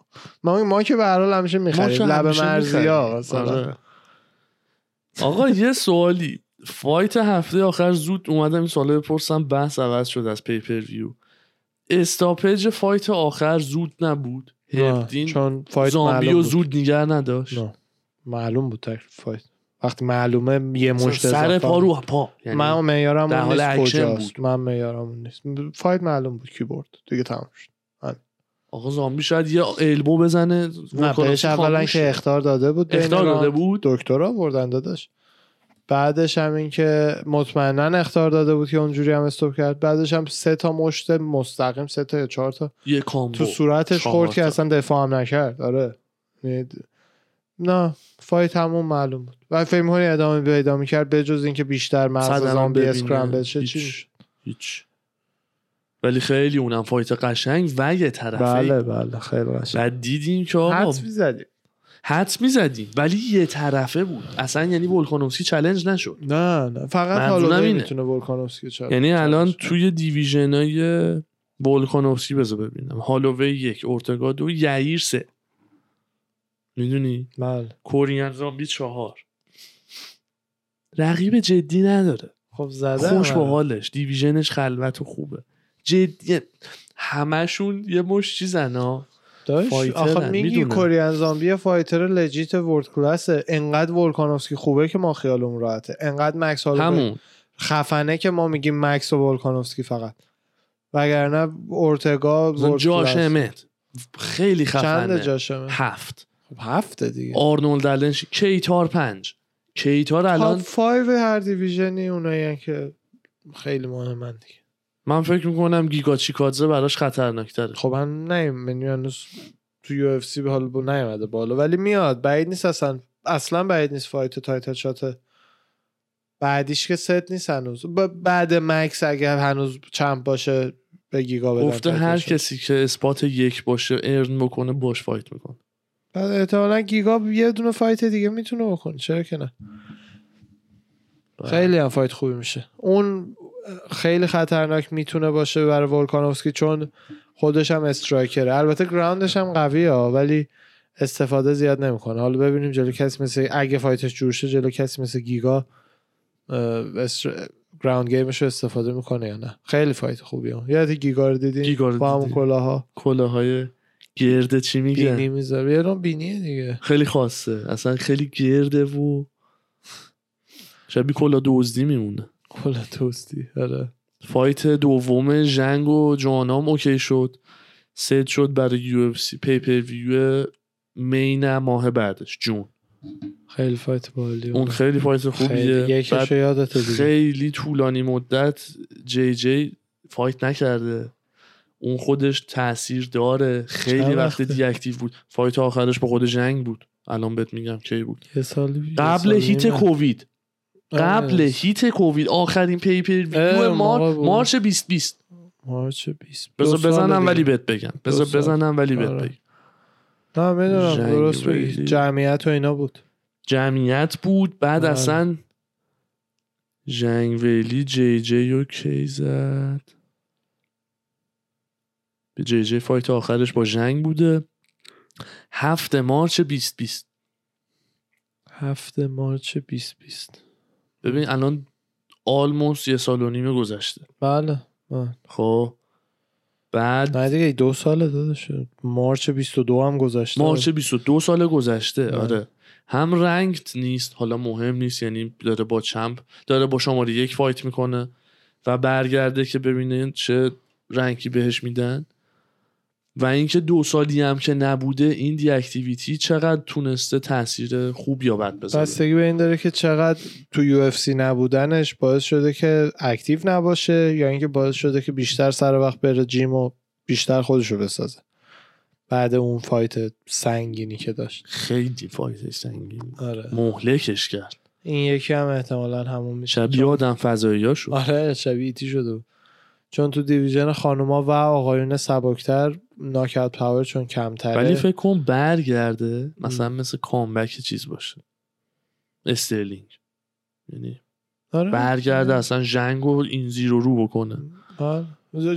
ما ما که به هر حال همیشه می‌خریم لب مرزی ها. مثلا آره. آقا یه سوالی fight هفته آخر زود اومدم این سواله بپرسم بحث عوض شد از pay-per-view stoppage fight آخر زود نبود چون fight زامبی معلوم و بود. زود نگر نداشت نه. معلوم بود تکلیف fight وقتی معلومه یه مشت سر پا رو پا. یعنی من معیارم نیست کجاست. بود. من معیارم اون نیست. fight معلوم بود کی برد دیگه تمام شد. آقا زامبی شاید یه elbow بزنه. نه بهش اولا که. اخطار داده بود بین اخطار داده. بود؟ دکتر آوردن داداش. بعدش هم این که مطمئنا اخطار داده بود که اونجوری هم stop کرد. بعدش هم سه تا مشت مستقیم سه تا یا چهار تا یه combo. تو صورتش خورد که. اصلا دفاع هم نکرد. آره. یعنی نه fight همون معلوم بود. و فکر می‌کنی ادامه پیدا می‌کرد به جز اینکه بیشتر مغز زامبی. scramble شه چی هیچ. ولی خیلی اونم fight قشنگ و یه طرفه. بله بله خیلی قشنگ. بعد دیدیم که آقا حدس می‌زدی حدس می‌زدیم. ولی یه طرفه بود. اصلا یعنی ولکانوفسکی challenge نشد. نه نه. فقط حالا. می‌تونه ولکانوفسکی چرا یعنی الان توی division های ولکانوفسکی بذار ببینم. هالووی یک ارتگا دو یعیر سه. می‌دونی؟ بله. کورین زامبی چهار رقیب جدی نداره. خب زده خوش. به حالش دیویژنش خلوت و خوبه. جدی همشون یه مش چیزن ها آخه میگی. کورین زامبی فایتر لجیت ورد کلاسه انقدر ولکانوفسکی خوبه که ما خیالمون راحته. انقدر مکس همون. خفنه که ما میگیم مکس و ولکانوفسکی فقط. وگرنه اورتگا مثلا ورد جاش کلاس. امت خیلی چند خفنه. جاشمه هفت. خب هفته دیگه. آرنولد النش کیتار پنج. کیتار الان فایو هر دیویژنی اونایی که خیلی مهمن دیگه. من فکر می‌کنم گیگا چیکادزه براش خطرناکتره. خب من نیم من هنوز تو یو اف سی به حال با نیومده بالا ولی میاد. بعید نیست اصلا اصلا بعید نیست فایت تایتل شات بعدیش که ست نیست هنوز. ب- بعد مکس اگر هنوز champ باشه به گیگا بدن گفته هر. کسی که spot یک باشه earn بکنه باش fight می‌کنه. بعد احتمالا گیگا یه دونه fight دیگه می‌تونه بکنه. چرا که نه؟ خیلی هم fight خوبی میشه. اون خیلی خطرناک می‌تونه باشه برای ولکانوفسکی چون خودش هم striker ه. البته ground ش هم قویه ولی استفاده زیاد نمی‌کنه. حالا ببینیم جلو کسی مثل اگه fight ش جور شه جلو کسی مثل گیگا استر... ground game ش رو استفاده می‌کنه یا نه. خیلی fight خوبیه. یادی گیگا رو گیگا رو با همون دیدیم. کلاها کلاهای گرده چی میگن؟ بینی می‌ذاره. یه نوع beanie ه دیگه. خیلی خاصه. اصلا خیلی گرده و شبیه کلا دزدی میمونه. کلا توستی آره. fight دوم جنگ و جوانام okay شد. ست شد برای UFC pay-per-view main ماه بعدش June. خیلی فایت بالی اون خیلی فایت خوبیه. خیلی خیلی طولانی مدت جی جی فایت نکرده. اون خودش تاثیر داره خیلی وقت؟ دی اکتیو بود فایت آخرش با خود جنگ بود الان بهت میگم کی بود یه سال قبل هیت. کووید آره. قبل هیت کووید آخرین پیپر ویو مار... مارچ 2020 مارچ 20 بذار بزنم. ولی بهت بگم بذار. بزنم ولی بهت آره. بگم نه می‌دونم درست بگی. جمعیت و اینا بود جمعیت بود بعد بله. اصلا جنگ ویلی جی جی و کی زد جی جی فایت آخرش با جنگ بوده. هفت مارچ 2020 هفته مارچ 2020 ببین الان آلموس یه سال و نیمه گذشته. بله بله. خب بعد نه دیگه دو ساله داداش. March 22 هم گذشته. March 22 سال گذشته بله. آره. هم ranked نیست حالا مهم نیست یعنی داره با champ داره با شماره یک fight می‌کنه و برگرده که ببینه چه rankی بهش میدن. و اینکه دو سالی هم که نبوده این deactivity چقدر تونسته تاثیر خوب یا بد بذاره؟ بستگی به این داره که چقدر تو UFC نبودنش باعث شده که active نباشه یا اینکه باعث شده که بیشتر سر وقت بره جیم و بیشتر خودشو بسازه. بعد اون fight سنگینی که داشت. خیلی fight سنگین آره. مهلکش کرد. این یکی هم احتمالا همون میشه. شبیه آدم فضایی شد. آره شبیه ایتی شده. چون تو division خانوما و آقایون سبکتر knockout power چون کمتره. ولی فکر کن برگرده مثلا مثل comeback چیز باشه. استرلینگ. یعنی آره. برگرده اصلا جنگ و این زیرو رو بکنه. آره.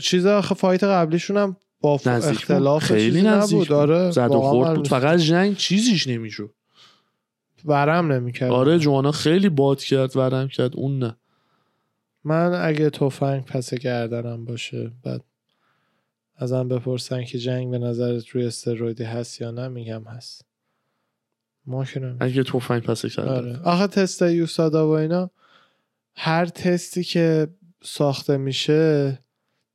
چیز آخه فایت قبلیشون هم با. اختلاف خیلی نزدیک. آره زد و خورد بود. فقط جنگ چیزیش نمی‌شد. ورم نمی‌کرد. آره جوانا خیلی باد کرد ورم کرد. اون نه. من اگه تفنگ پس گردنم باشه بعد ازم بپرسن که جنگ به نظرت روی استرویدی هست یا نه میگم هست. نمی‌دونیم. اگه تفنگ پس آره. آخه تست یوسادا و اینا هر تستی که ساخته میشه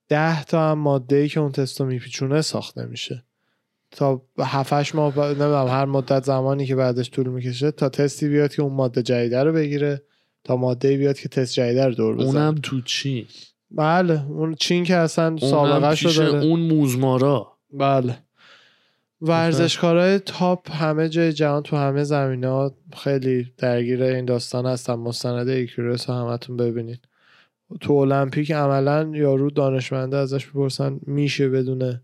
ده تا هم ماده ای که اون تست رو میپیچونه ساخته میشه. تا هفتش ماه ب... نمی‌دونم هر مدت زمانی که بعدش طول می‌کشه تا تستی بیاد که اون ماده جدیده رو بگیره تا ماده بیاد که تست جدیده رو دور بزنه. اونم تو چی بله اون چین که اصلا سابقه شده اون موزمارا. بله. ورزشکارای تاپ همه جای جهان تو همه زمین ها خیلی درگیر این داستان هستن. مستند ایکیروس رو همتون ببینید تو المپیک عملا یارو دانشمنده ازش بپرسن میشه بدون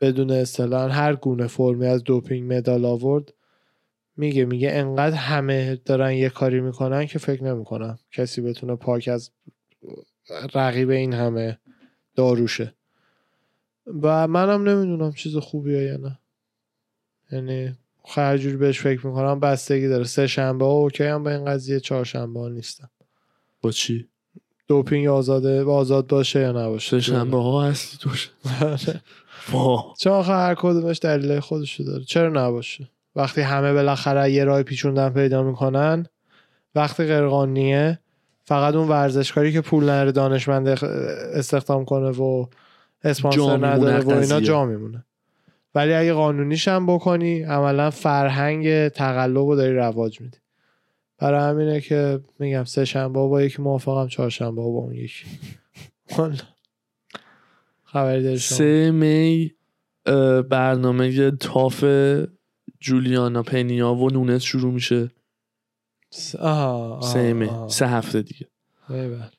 بدون اصطلاحا هر گونه فرمی از دوپینگ مدال آورد؟ میگه میگه انقدر همه دارن یه کاری می‌کنن که فکر نمی‌کنم کسی بتونه پاک از رقیب این همه داروشه. و منم نمی‌دونم چیز خوبیه یا نه. یعنی هر جوری بهش فکر می‌کنم بستگی داره. سه شنبه ها اوکی هم با این قضیه چهارشنبه ها نیستم. با چی؟ دوپینگ آزاده آزاد باشه یا نباشه. سه شنبه ها هستی توش آره. چون آخه هر کدومش دلیل خودشو داره. چرا نباشه؟ وقتی همه بالاخره یه راه پیچوندن پیدا می‌کنن وقتی غیرقانونیه فقط اون ورزشکاری که پول نره دانشمند استخدام کنه و اسپانسر نداره و اینا. جا میمونه. ولی اگه قانونیش هم بکنی عملا فرهنگ تقلب رو داری رواج میدی. برای همینه که میگم سه شنبه با یکی موافقم چهارشنبه با اون یکی. خبری داری شما؟ سه می برنامه تاف جولیانا پنیا و نونس شروع میشه. س- آها سه آها. سه هفته دیگه. بله.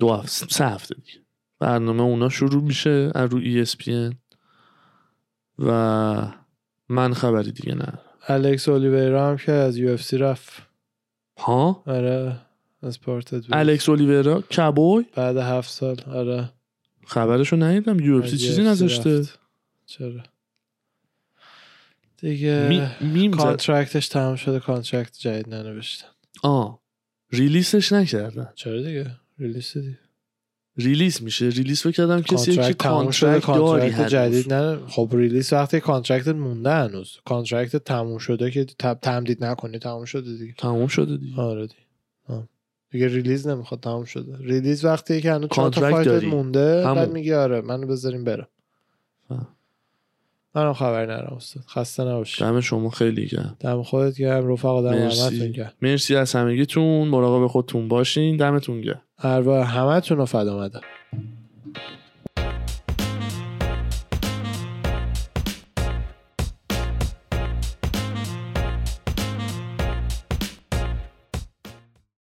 دو هفته سه هفته دیگه. برنامه اونا شروع میشه از رو ESPN و من خبری دیگه نه. الکس اولیویرا هم که از سی رفت. ها؟ آره از parted بود. الکس اولیویرا؟ کبوی؟ بعد هفت سال آره. خبرشو ندیدم. از چیزی UFC نذاشته. چرا؟ دیگه می- میم contract ش تمام شده contract جدید ننوشتن. آه release ش نکردن. چرا دیگه؟ release دیگه release میشه. release فکر کردم کسی که contract داری. جدید نه خب release وقتی contract مونده هنوز. contract تموم شده که تمدید نکنی تموم شده دیگه. تموم شده دیگه. آره دیگه آه. دیگه release نمی‌خواد تموم شده. release وقتی که هنوز تا contract. مونده. بعد میگه آره منو بذاریم برم. منم خبری ندارم استاد. خسته نباشی. دم شما خیلی گرم. دم خودت گرم رفقا دم همتون گرم. مرسی از همگیتون. مراقب خودتون باشین. دمتون گرم. ارواح همتون رو فدا مدم